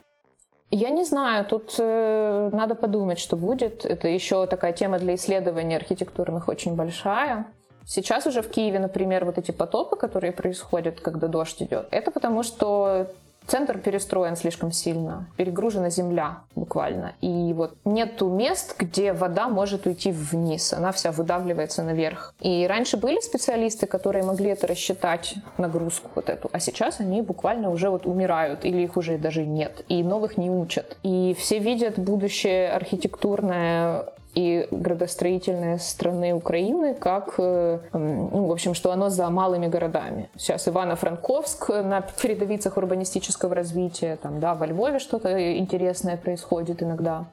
C: Я не знаю, тут э, надо подумать, что будет. Это еще такая тема для исследований архитектурных очень большая. Сейчас уже в Киеве, например, вот эти потопы, которые происходят, когда дождь идет, это потому что Центр перестроен слишком сильно, перегружена земля буквально. И вот нету мест, где вода может уйти вниз, она вся выдавливается наверх. И раньше были специалисты, которые могли это рассчитать, нагрузку вот эту, а сейчас они буквально уже вот умирают, или их уже даже нет, и новых не учат. И все видят будущее архитектурное и градостроительной страны Украины, как, э, ну, в общем, что оно за малыми городами. Сейчас Ивано-Франковск на передовицах урбанистического развития, там, да, во Львове что-то интересное происходит иногда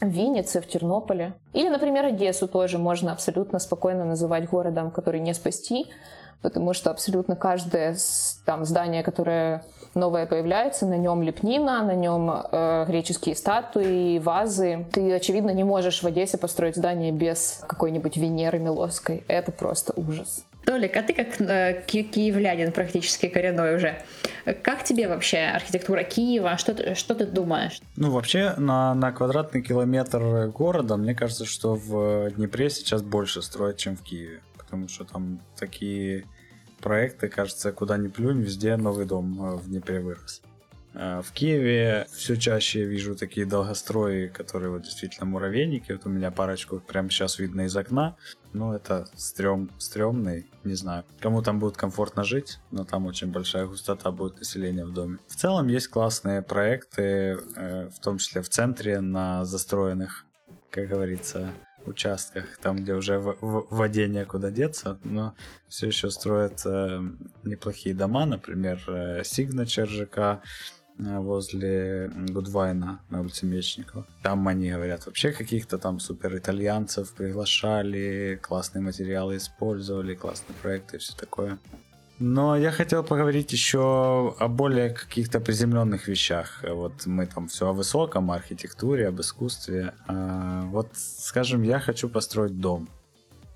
C: в Виннице, в Тернополе. Или, например, Одессу тоже можно абсолютно спокойно называть городом, который не спасти, потому что абсолютно каждое там, здание, которое новое появляется, на нем лепнина, на нем э, греческие статуи, вазы. Ты, очевидно, не можешь в Одессе построить здание без какой-нибудь Венеры Милосской. Это просто ужас.
A: Толик, а ты как э, ки- киевлянин практически коренной уже, как тебе вообще архитектура Киева? Что ты, что ты думаешь?
B: Ну, вообще, на, на квадратный километр города, мне кажется, что в Днепре сейчас больше строят, чем в Киеве. Потому что там такие проекты, кажется, куда ни плюнь, везде новый дом э, в Днепре вырос. Э, в Киеве все чаще я вижу такие долгострои, которые вот действительно муравейники. Вот у меня парочку прямо сейчас видно из окна. Ну, это стрём, стрёмный, не знаю. Кому там будет комфортно жить, но там очень большая густота будет населения в доме. В целом есть классные проекты, э, в том числе в центре, на застроенных, как говорится, участках, там, где уже в, в воде некуда деться, но все еще строят э, неплохие дома, например, э, Signature ЖК э, возле Гудвайна на улице Мечникова. Там они говорят, вообще каких-то там супер итальянцев приглашали, классные материалы использовали, классные проекты и все такое. Но я хотел поговорить еще о более каких-то приземленных вещах. Вот мы там все о высоком, о архитектуре, об искусстве. А вот, скажем, я хочу построить дом.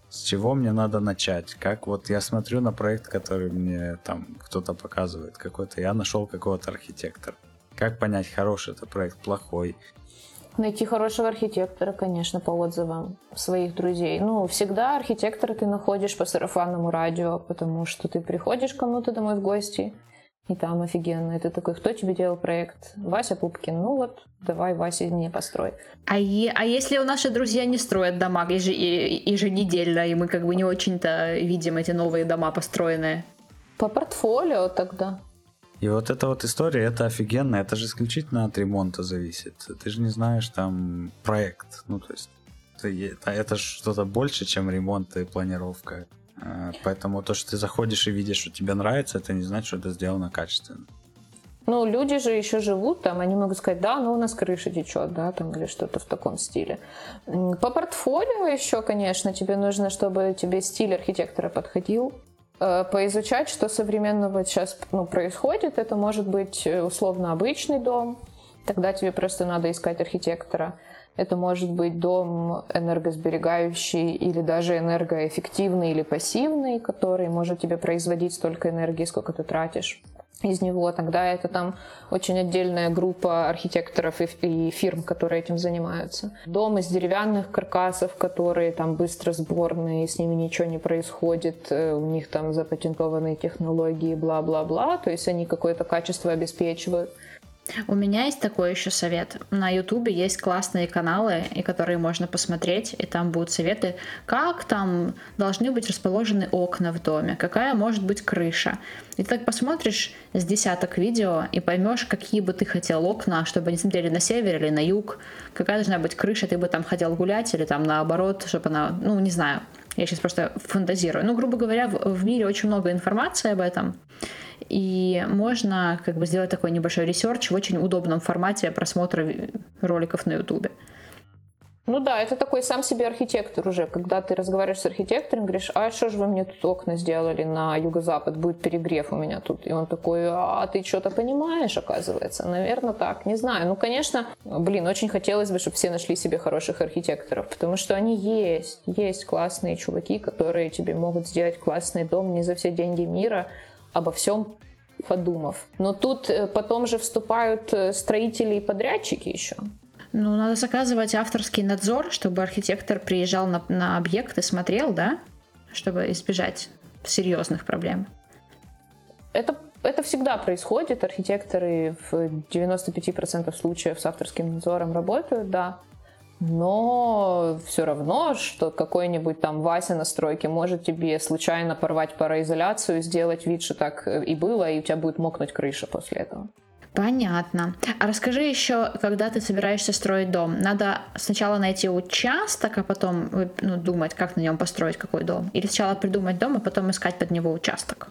B: С чего мне надо начать? Как вот я смотрю на проект, который мне там кто-то показывает какой-то, я нашел какого-то архитектора. Как понять, хороший это проект, плохой?
C: Найти хорошего архитектора, конечно, по отзывам своих друзей. Ну, всегда архитектора ты находишь по сарафанному радио, потому что ты приходишь кому-то домой в гости, и там офигенно. И ты такой, кто тебе делал проект? Вася Пупкин. Ну вот, давай, Вася, мне построй.
A: А, е- а если у наши друзья не строят дома еж- еженедельно, и мы как бы не очень-то видим эти новые дома построенные?
C: По портфолио тогда.
B: И вот эта вот история, это офигенно, это же исключительно от ремонта зависит. Ты же не знаешь там проект, ну то есть это, это же что-то больше, чем ремонт и планировка. А, поэтому то, что ты заходишь и видишь, что тебе нравится, это не значит, что это сделано качественно.
C: Ну, люди же еще живут там, они могут сказать, да, ну у нас крыша течет, да, там, или что-то в таком стиле. По портфолио еще, конечно, тебе нужно, чтобы тебе стиль архитектора подходил, Э, поизучать, что современного сейчас ну, происходит. Это может быть э, условно обычный дом, тогда тебе просто надо искать архитектора. Это может быть дом энергосберегающий или даже энергоэффективный или пассивный, который может тебе производить столько энергии, сколько ты тратишь из него. Тогда это там очень отдельная группа архитекторов и, и фирм, которые этим занимаются. Дом из деревянных каркасов, которые там быстро сборные, с ними ничего не происходит, э, у них там запатентованные технологии, бла-бла-бла, то есть они какое-то качество обеспечивают.
A: У меня есть такой еще совет. На Ютубе есть классные каналы, и которые можно посмотреть, и там будут советы, как там должны быть расположены окна в доме, какая может быть крыша. И ты так посмотришь с десяток видео и поймешь, какие бы ты хотел окна, чтобы они смотрели на север или на юг, какая должна быть крыша, ты бы там хотел гулять или там наоборот, чтобы она, ну не знаю, я сейчас просто фантазирую. Ну, грубо говоря, в, в мире очень много информации об этом. И можно как бы сделать такой небольшой research в очень удобном формате просмотра роликов на ютубе.
C: Ну да, это такой сам себе архитектор уже, когда ты разговариваешь с архитектором, говоришь, а что же вы мне тут окна сделали на юго-запад, будет перегрев у меня тут. И он такой, а ты что-то понимаешь, оказывается? Наверное, так, не знаю. Ну, конечно, блин, очень хотелось бы, чтобы все нашли себе хороших архитекторов, потому что они есть, есть классные чуваки, которые тебе могут сделать классный дом не за все деньги мира, обо всем подумав. Но тут э, потом же вступают э, строители и подрядчики еще.
A: Ну, надо заказывать авторский надзор, чтобы архитектор приезжал на, на объект и смотрел, да? Чтобы избежать серьезных проблем.
C: Это, это всегда происходит. Архитекторы в 95% случаев с авторским надзором работают, да. Но все равно, что какой-нибудь там Вася на стройке может тебе случайно порвать пароизоляцию, сделать вид, что так и было, и у тебя будет мокнуть крыша после этого.
A: Понятно. А расскажи еще, когда ты собираешься строить дом, надо сначала найти участок, а потом ну, думать, как на нем построить какой дом? Или сначала придумать дом, а потом искать под него участок?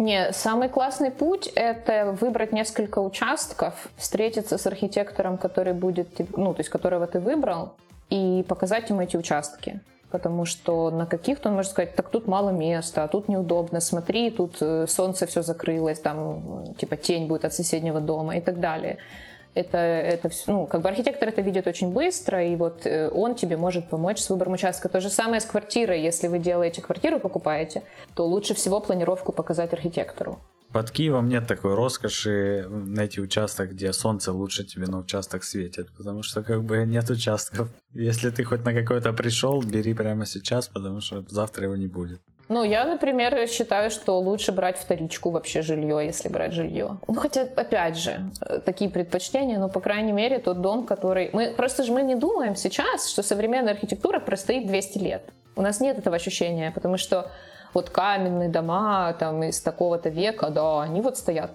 C: Не, самый классный путь — это выбрать несколько участков, встретиться с архитектором, который будет, ну, то есть которого ты выбрал, и показать ему эти участки потому что на каких-то он может сказать, так тут мало места, а тут неудобно, смотри, тут э, солнце все закрылось, там типа тень будет от соседнего дома и так далее. Это, это все, ну, как бы архитектор это видит очень быстро, и вот э, он тебе может помочь с выбором участка. То же самое с квартирой. Если вы делаете квартиру, покупаете, то лучше всего планировку показать архитектору.
B: Под Киевом нет такой роскоши найти участок, где солнце лучше тебе на участок светит, потому что как бы нет участков. Если ты хоть на какой-то пришел, бери прямо сейчас, потому что завтра его не будет.
C: Ну, я, например, считаю, что лучше брать вторичку вообще жилье, если брать жилье. Ну, хотя, опять же, такие предпочтения, но, по крайней мере, тот дом, который... Мы просто же мы не думаем сейчас, что современная архитектура простоит 200 лет. У нас нет этого ощущения, потому что вот каменные дома там из такого-то века, да, они вот стоят.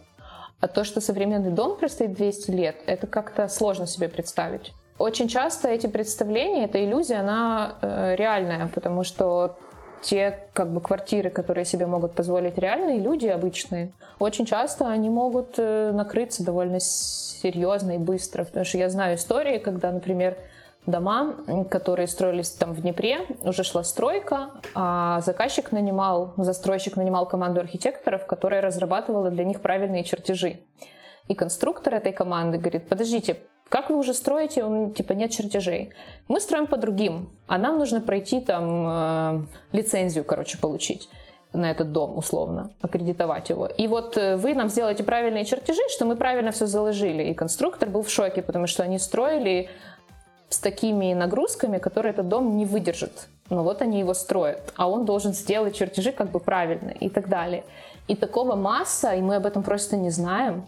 C: А то, что современный дом простоит 200 лет, это как-то сложно себе представить. Очень часто эти представления, эта иллюзия, она э, реальная, потому что те как бы квартиры, которые себе могут позволить реальные люди обычные, очень часто они могут э, накрыться довольно серьезно и быстро. Потому что я знаю истории, когда, например, дома, которые строились там в Днепре, уже шла стройка, а заказчик нанимал, застройщик нанимал команду архитекторов, которая разрабатывала для них правильные чертежи. И конструктор этой команды говорит, подождите, как вы уже строите, он, типа, нет чертежей. Мы строим по другим, а нам нужно пройти там э, лицензию, короче, получить на этот дом, условно, аккредитовать его. И вот э, вы нам сделаете правильные чертежи, что мы правильно все заложили. И конструктор был в шоке, потому что они строили с такими нагрузками, которые этот дом не выдержит. Но вот они его строят, а он должен сделать чертежи как бы правильно и так далее. И такого масса, и мы об этом просто не знаем.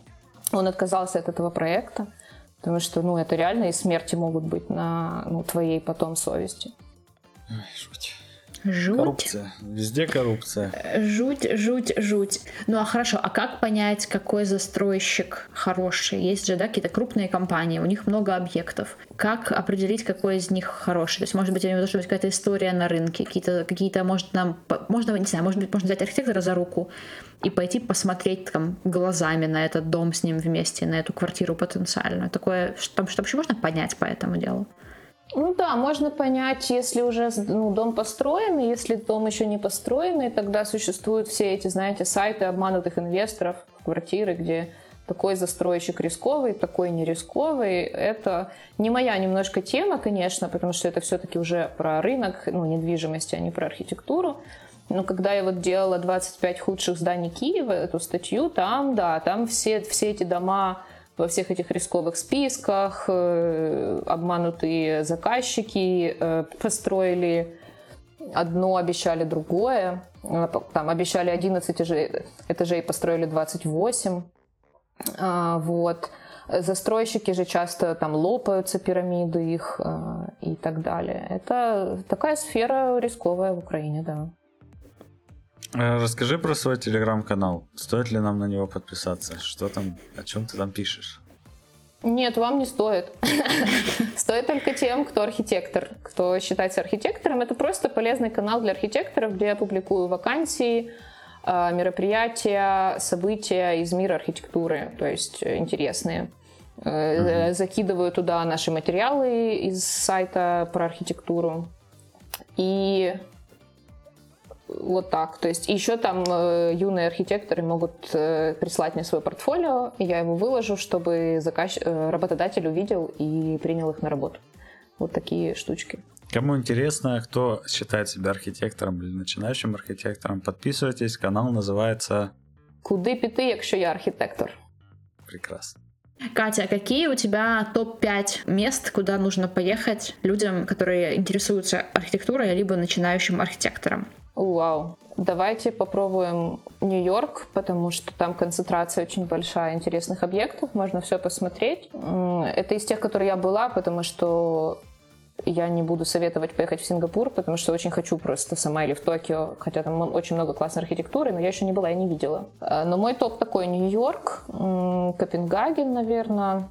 C: Он отказался от этого проекта, потому что, ну, это реально и смерти могут быть на ну, твоей потом совести.
B: Ой, жуть.
A: Жуть.
B: Коррупция. Везде коррупция.
A: Жуть, жуть, жуть. Ну а хорошо, а как понять, какой застройщик хороший? Есть же, да, какие-то крупные компании, у них много объектов. Как определить, какой из них хороший? То есть, может быть, у него должна быть какая-то история на рынке, какие-то, какие-то, может, нам, можно, не знаю, может быть, можно взять архитектора за руку и пойти посмотреть там глазами на этот дом с ним вместе, на эту квартиру потенциальную. Такое, что, что вообще можно понять по этому делу?
C: Ну да, можно понять, если уже ну, дом построен, и если дом еще не построенный, тогда существуют все эти, знаете, сайты обманутых инвесторов, квартиры, где такой застройщик рисковый, такой не рисковый. Это не моя немножко тема, конечно, потому что это все-таки уже про рынок ну, недвижимости, а не про архитектуру. Но когда я вот делала 25 худших зданий Киева, эту статью, там, да, там все, все эти дома во всех этих рисковых списках, э, обманутые заказчики э, построили одно, обещали другое. Э, там обещали 11 этажей, этажей построили 28. А, вот. Застройщики же часто там лопаются пирамиды их и так далее. Это такая сфера рисковая в Украине, да.
B: Э, расскажи про свой телеграм-канал. Стоит ли нам на него подписаться? Что там, о чем ты там пишешь?
C: Нет, вам не стоит. Стоит только тем, кто архитектор, кто считается архитектором. Это просто полезный канал для архитекторов, где я публикую вакансии, э, мероприятия, события из мира архитектуры, то есть интересные. Э, Закидываю туда наши материалы из сайта про архитектуру. И вот так. То есть еще там э, юные архитекторы могут э, прислать мне свое портфолио, и я его выложу, чтобы заказ... э, работодатель увидел и принял их на работу. Вот такие штучки.
B: Кому интересно, кто считает себя архитектором или начинающим архитектором, подписывайтесь. Канал называется
C: Куди піти, якщо я архітектор?
B: прекрасно.
A: Катя, а какие у тебя топ-5 мест, куда нужно поехать людям, которые интересуются архитектурой, либо начинающим архитектором?
C: Вау. Давайте попробуем Нью-Йорк, потому что там концентрация очень большая интересных объектов, можно все посмотреть. Это из тех, которые я была, потому что я не буду советовать поехать в Сингапур, потому что очень хочу просто сама или в Токио, хотя там очень много классной архитектуры, но я еще не была, я не видела. Э, Но мой топ такой Нью-Йорк, Копенгаген, наверное.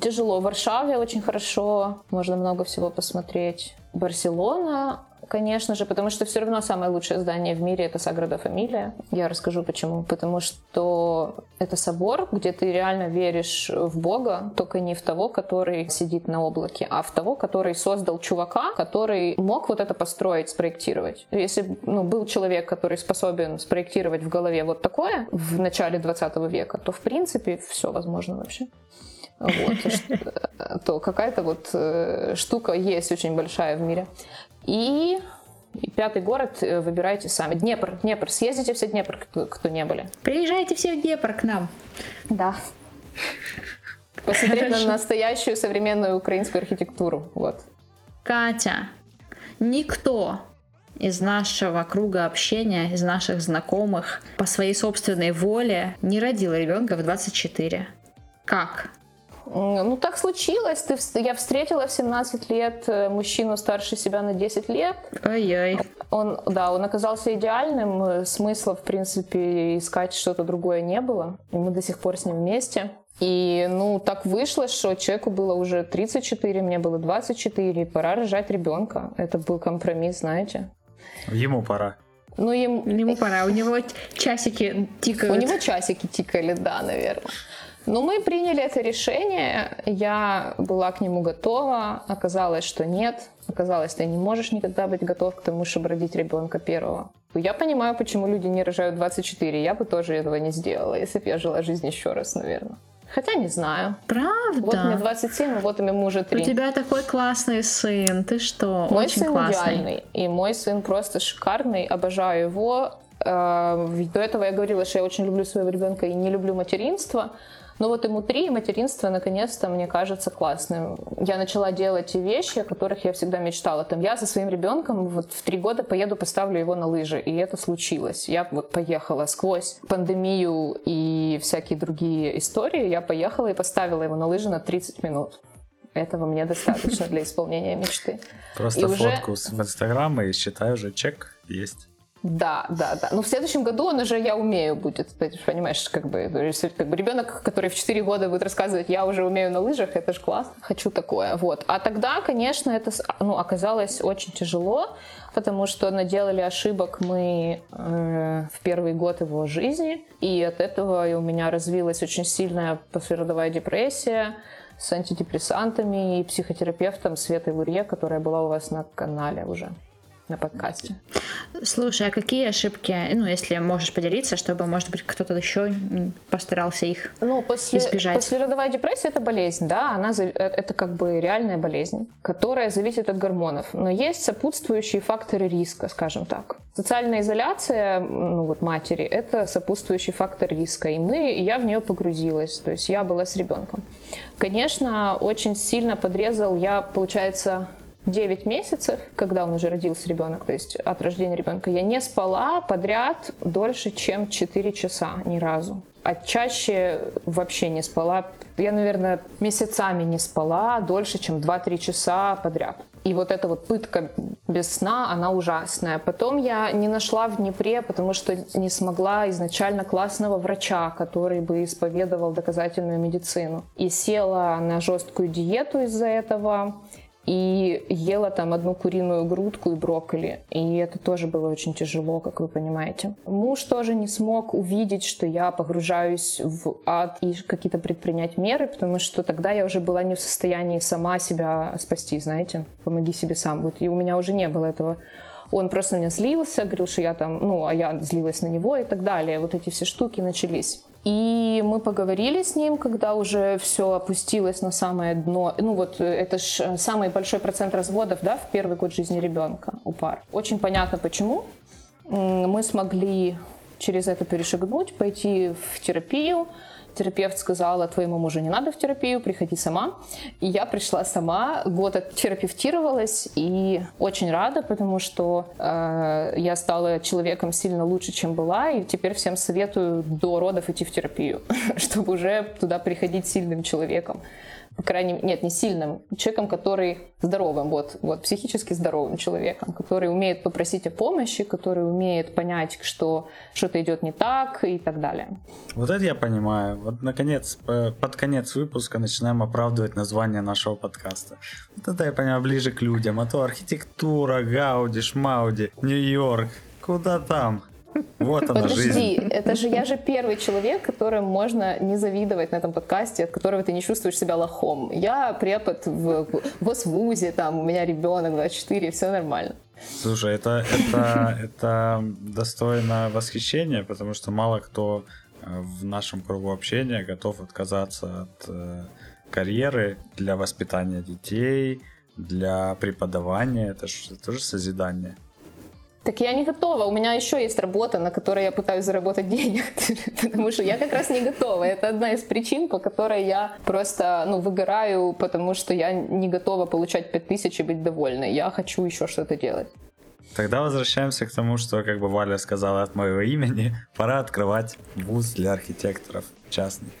C: Тяжело. В Варшаве очень хорошо, можно много всего посмотреть. Барселона, конечно же, потому что все равно самое лучшее здание в мире это Саграда Фамилия. Я расскажу почему. Потому что это собор, где ты реально веришь в Бога, только не в того, который сидит на облаке, а в того, который создал чувака, который мог вот это построить, спроектировать. Если ну, был человек, который способен спроектировать в голове вот такое в начале 20 века, то в принципе все возможно вообще. Вот, то какая-то вот э, штука есть очень большая в мире. И и пятый город э, выбирайте сами. Днепр, Днепр. Съездите все Днепр, кто, кто не были.
A: Приезжайте все в Днепр к нам.
C: Да. Посмотреть на настоящую современную украинскую архитектуру. Вот.
A: Катя, никто из нашего круга общения, из наших знакомых по своей собственной воле не родил ребенка в 24. Как?
C: Ну, так случилось. Ты, я встретила в 17 лет э, мужчину старше себя на 10 лет.
A: Ой-ой.
C: Он, да, он оказался идеальным. э, Смысла, в принципе, искать что-то другое не было. И мы до сих пор с ним вместе. И, ну, так вышло, что человеку было уже 34, мне было 24, пора рожать ребенка. Это был компромисс, знаете.
B: Ему пора.
C: Ну, им,
A: Ему пора, у него часики тикают.
C: у него часики тикали, да, наверное. Но мы приняли это решение, я была к нему готова, оказалось, что нет, оказалось, ты не можешь никогда быть готов к тому, чтобы родить ребенка первого. Я понимаю, почему люди не рожают 24, я бы тоже этого не сделала, если бы я жила жизнь еще раз, наверное. Хотя не знаю.
A: Правда?
C: Вот мне 27, а вот ему уже
A: У
C: 3.
A: тебя такой классный сын, ты что?
C: Мой
A: Очень
C: сын
A: классный.
C: идеальный, и мой сын просто шикарный, обожаю его. Э, До этого я говорила, что я очень люблю своего ребенка и не люблю материнство. Но вот ему три, и материнство наконец-то мне кажется классным. Я начала делать те вещи, о которых я всегда мечтала. Там я со своим ребенком вот в три года поеду, поставлю его на лыжи. И это случилось. Я вот поехала сквозь пандемию и всякие другие истории. Я поехала и поставила его на лыжи на 30 минут. Этого мне достаточно для исполнения мечты.
B: Просто
C: И уже-
B: фотку с- в Инстаграм и считай уже чек есть.
C: Да, да, да. Но в следующем году он уже я умею будет. Понимаешь, как бы, как бы ребенок, который в 4 года будет рассказывать, я уже умею на лыжах, это же классно. Хочу такое. Вот. А тогда, конечно, это ну, оказалось очень тяжело, потому что наделали ошибок мы э, в первый год его жизни. И от этого у меня развилась очень сильная послеродовая депрессия с антидепрессантами и психотерапевтом Светой Лурье, которая была у вас на канале уже, на подкасте.
A: Слушай, а какие ошибки, ну, если можешь поделиться, чтобы, может быть, кто-то еще постарался их
C: Ну, после,
A: избежать.
C: послеродовая депрессия это болезнь, да, она э, это как бы реальная болезнь, которая зависит от гормонов. Но есть сопутствующие факторы риска, скажем так. Социальная изоляция, ну вот матери, это сопутствующий фактор риска, и мы, и я в нее погрузилась, то есть я была с ребенком. Конечно, очень сильно подрезал я, получается, 9 месяцев, когда он уже родился ребенок, то есть от рождения ребенка, я не спала подряд дольше, чем 4 часа ни разу. А чаще вообще не спала. Я, наверное, месяцами не спала дольше, чем 2-3 часа подряд. И вот эта вот пытка без сна, она ужасная. Потом я не нашла в Днепре, потому что не смогла изначально классного врача, который бы исповедовал доказательную медицину. И села на жесткую диету из-за этого. И ела там одну куриную грудку и брокколи. И это тоже было очень тяжело, как вы понимаете. Муж тоже не смог увидеть, что я погружаюсь в ад и какие-то предпринять меры, потому что тогда я уже была не в состоянии сама себя спасти, знаете, помоги себе сам. Вот, и у меня уже не было этого он просто меня злился, говорил, что я там, ну, а я злилась на него и так далее. Вот эти все штуки начались. И мы поговорили с ним, когда уже все опустилось на самое дно. Ну вот это же самый большой процент разводов, да, в первый год жизни ребенка у пар. Очень понятно почему. Мы смогли через это перешагнуть, пойти в терапию, терапевт сказала, твоему мужу не надо в терапию, приходи сама. И я пришла сама, год терапевтировалась и очень рада, потому что э, я стала человеком сильно лучше, чем была, и теперь всем советую до родов идти в терапию, чтобы уже туда приходить сильным человеком по крайней мере, нет, не сильным, человеком, который здоровым, вот, вот, психически здоровым человеком, который умеет попросить о помощи, который умеет понять, что что-то идет не так и так далее.
B: Вот это я понимаю. Вот, наконец, под конец выпуска начинаем оправдывать название нашего подкаста. Вот это я понимаю ближе к людям, а то архитектура, Гауди, Шмауди, Нью-Йорк, куда там? Вот она
C: Подожди,
B: жизнь.
C: это же я же первый человек, которому можно не завидовать на этом подкасте, от которого ты не чувствуешь себя лохом. Я препод в ВОЗ-вузе, там у меня ребенок 24, все нормально.
B: Слушай, это, это, это достойно восхищения, потому что мало кто э, в нашем кругу общения готов отказаться от э, карьеры для воспитания детей, для преподавания. Это же тоже созидание.
C: Так я не готова. У меня еще есть работа, на которой я пытаюсь заработать денег, потому что я как раз не готова. Это одна из причин, по которой я просто ну, выгораю, потому что я не готова получать 5000 и быть довольной. Я хочу еще что-то делать.
B: Тогда возвращаемся к тому, что как бы Валя сказала от моего имени, пора открывать вуз для архитекторов частный.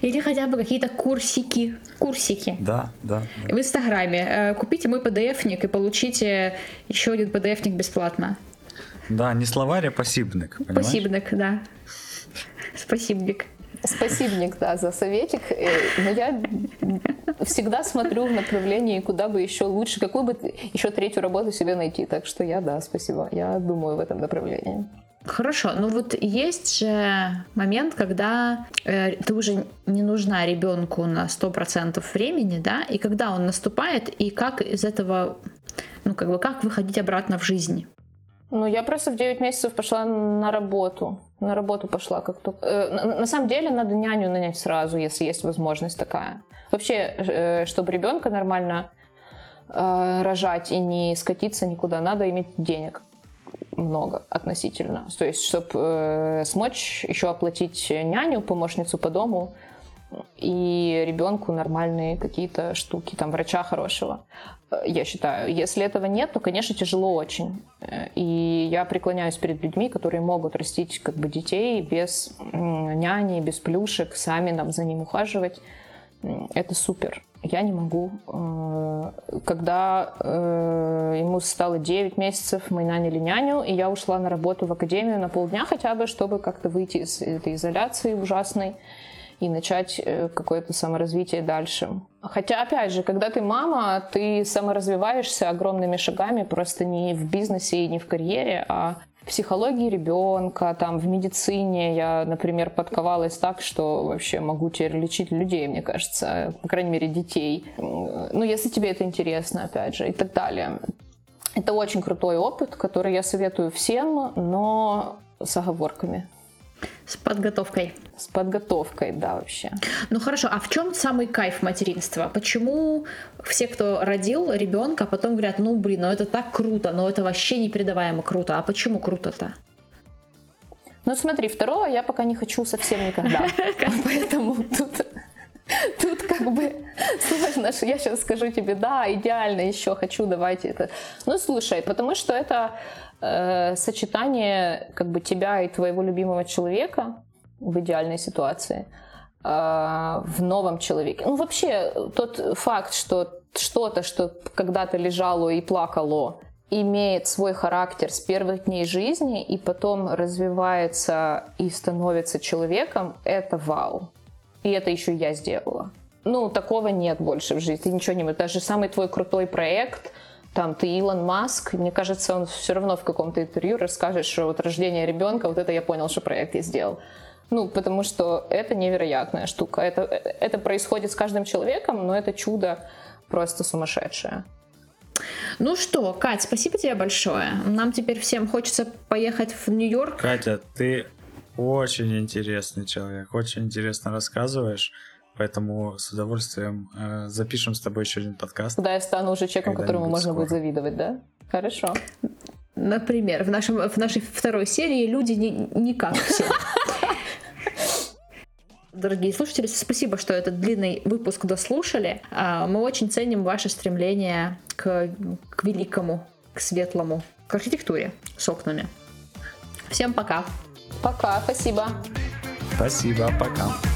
A: Или хотя бы какие-то курсики. Курсики.
B: Да, да.
A: В Инстаграме. Э, купите мой PDF-ник и получите еще один PDF-ник бесплатно.
B: Да, не словарь, а посибник.
A: Посибник, да. Спасибник.
C: Спасибник, да, за советик. Э, но я всегда смотрю в направлении, куда бы еще лучше, какую бы еще третью работу себе найти. Так что я, да, спасибо. Я думаю в этом направлении.
A: Хорошо, ну вот есть же момент, когда э, ты уже не нужна ребенку на 100% времени, да, и когда он наступает, и как из этого, ну как бы, как выходить обратно в жизнь?
C: Ну, я просто в 9 месяцев пошла на работу. На работу пошла как то Э, на самом деле надо няню нанять сразу, если есть возможность такая. Вообще, э, чтобы ребенка нормально э, рожать и не скатиться никуда, надо иметь денег много относительно. То есть, чтобы э, смочь еще оплатить няню, помощницу по дому и ребенку нормальные какие-то штуки, там, врача хорошего, э, я считаю. Если этого нет, то, конечно, тяжело очень. Э, и я преклоняюсь перед людьми, которые могут растить как бы детей без няни, без плюшек, сами нам за ним ухаживать. Это супер я не могу. Э, когда э, ему стало 9 месяцев, мы наняли няню, и я ушла на работу в академию на полдня хотя бы, чтобы как-то выйти из этой изоляции ужасной и начать э, какое-то саморазвитие дальше. Хотя, опять же, когда ты мама, ты саморазвиваешься огромными шагами, просто не в бизнесе и не в карьере, а психологии ребенка, там, в медицине я, например, подковалась так, что вообще могу теперь лечить людей, мне кажется, по крайней мере, детей. Ну, если тебе это интересно, опять же, и так далее. Это очень крутой опыт, который я советую всем, но с оговорками.
A: С подготовкой.
C: С подготовкой, да, вообще.
A: Ну хорошо, а в чем самый кайф материнства? Почему все, кто родил ребенка, потом говорят, ну блин, ну это так круто, но это вообще непередаваемо круто. А почему круто-то?
C: Ну смотри, второго я пока не хочу совсем никогда. Поэтому тут Тут как бы сложно, что я сейчас скажу тебе, да, идеально, еще хочу, давайте это. Ну, слушай, потому что это э, сочетание как бы тебя и твоего любимого человека в идеальной ситуации э, в новом человеке. Ну, вообще, тот факт, что что-то, что когда-то лежало и плакало, имеет свой характер с первых дней жизни и потом развивается и становится человеком, это вау. И это еще я сделала. ну, такого нет больше в жизни. Ты ничего не... Даже самый твой крутой проект, там, ты Илон Маск, мне кажется, он все равно в каком-то интервью расскажет, что вот рождение ребенка, вот это я понял, что проект я сделал. Ну, потому что это невероятная штука. Это, это происходит с каждым человеком, но это чудо просто сумасшедшее.
A: Ну что, Кать, спасибо тебе большое. Нам теперь всем хочется поехать в Нью-Йорк.
B: Катя, ты очень интересный человек, очень интересно рассказываешь. Поэтому с удовольствием э, запишем с тобой еще один подкаст.
C: Да, я стану уже человеком, которому можно скоро. будет завидовать, да? Хорошо.
A: Например, в, нашем, в нашей второй серии люди не, не как все. Дорогие слушатели, спасибо, что этот длинный выпуск дослушали. А, мы очень ценим ваше стремление к, к великому, к светлому, к архитектуре с окнами. Всем пока.
C: Пока, спасибо.
B: Спасибо, пока.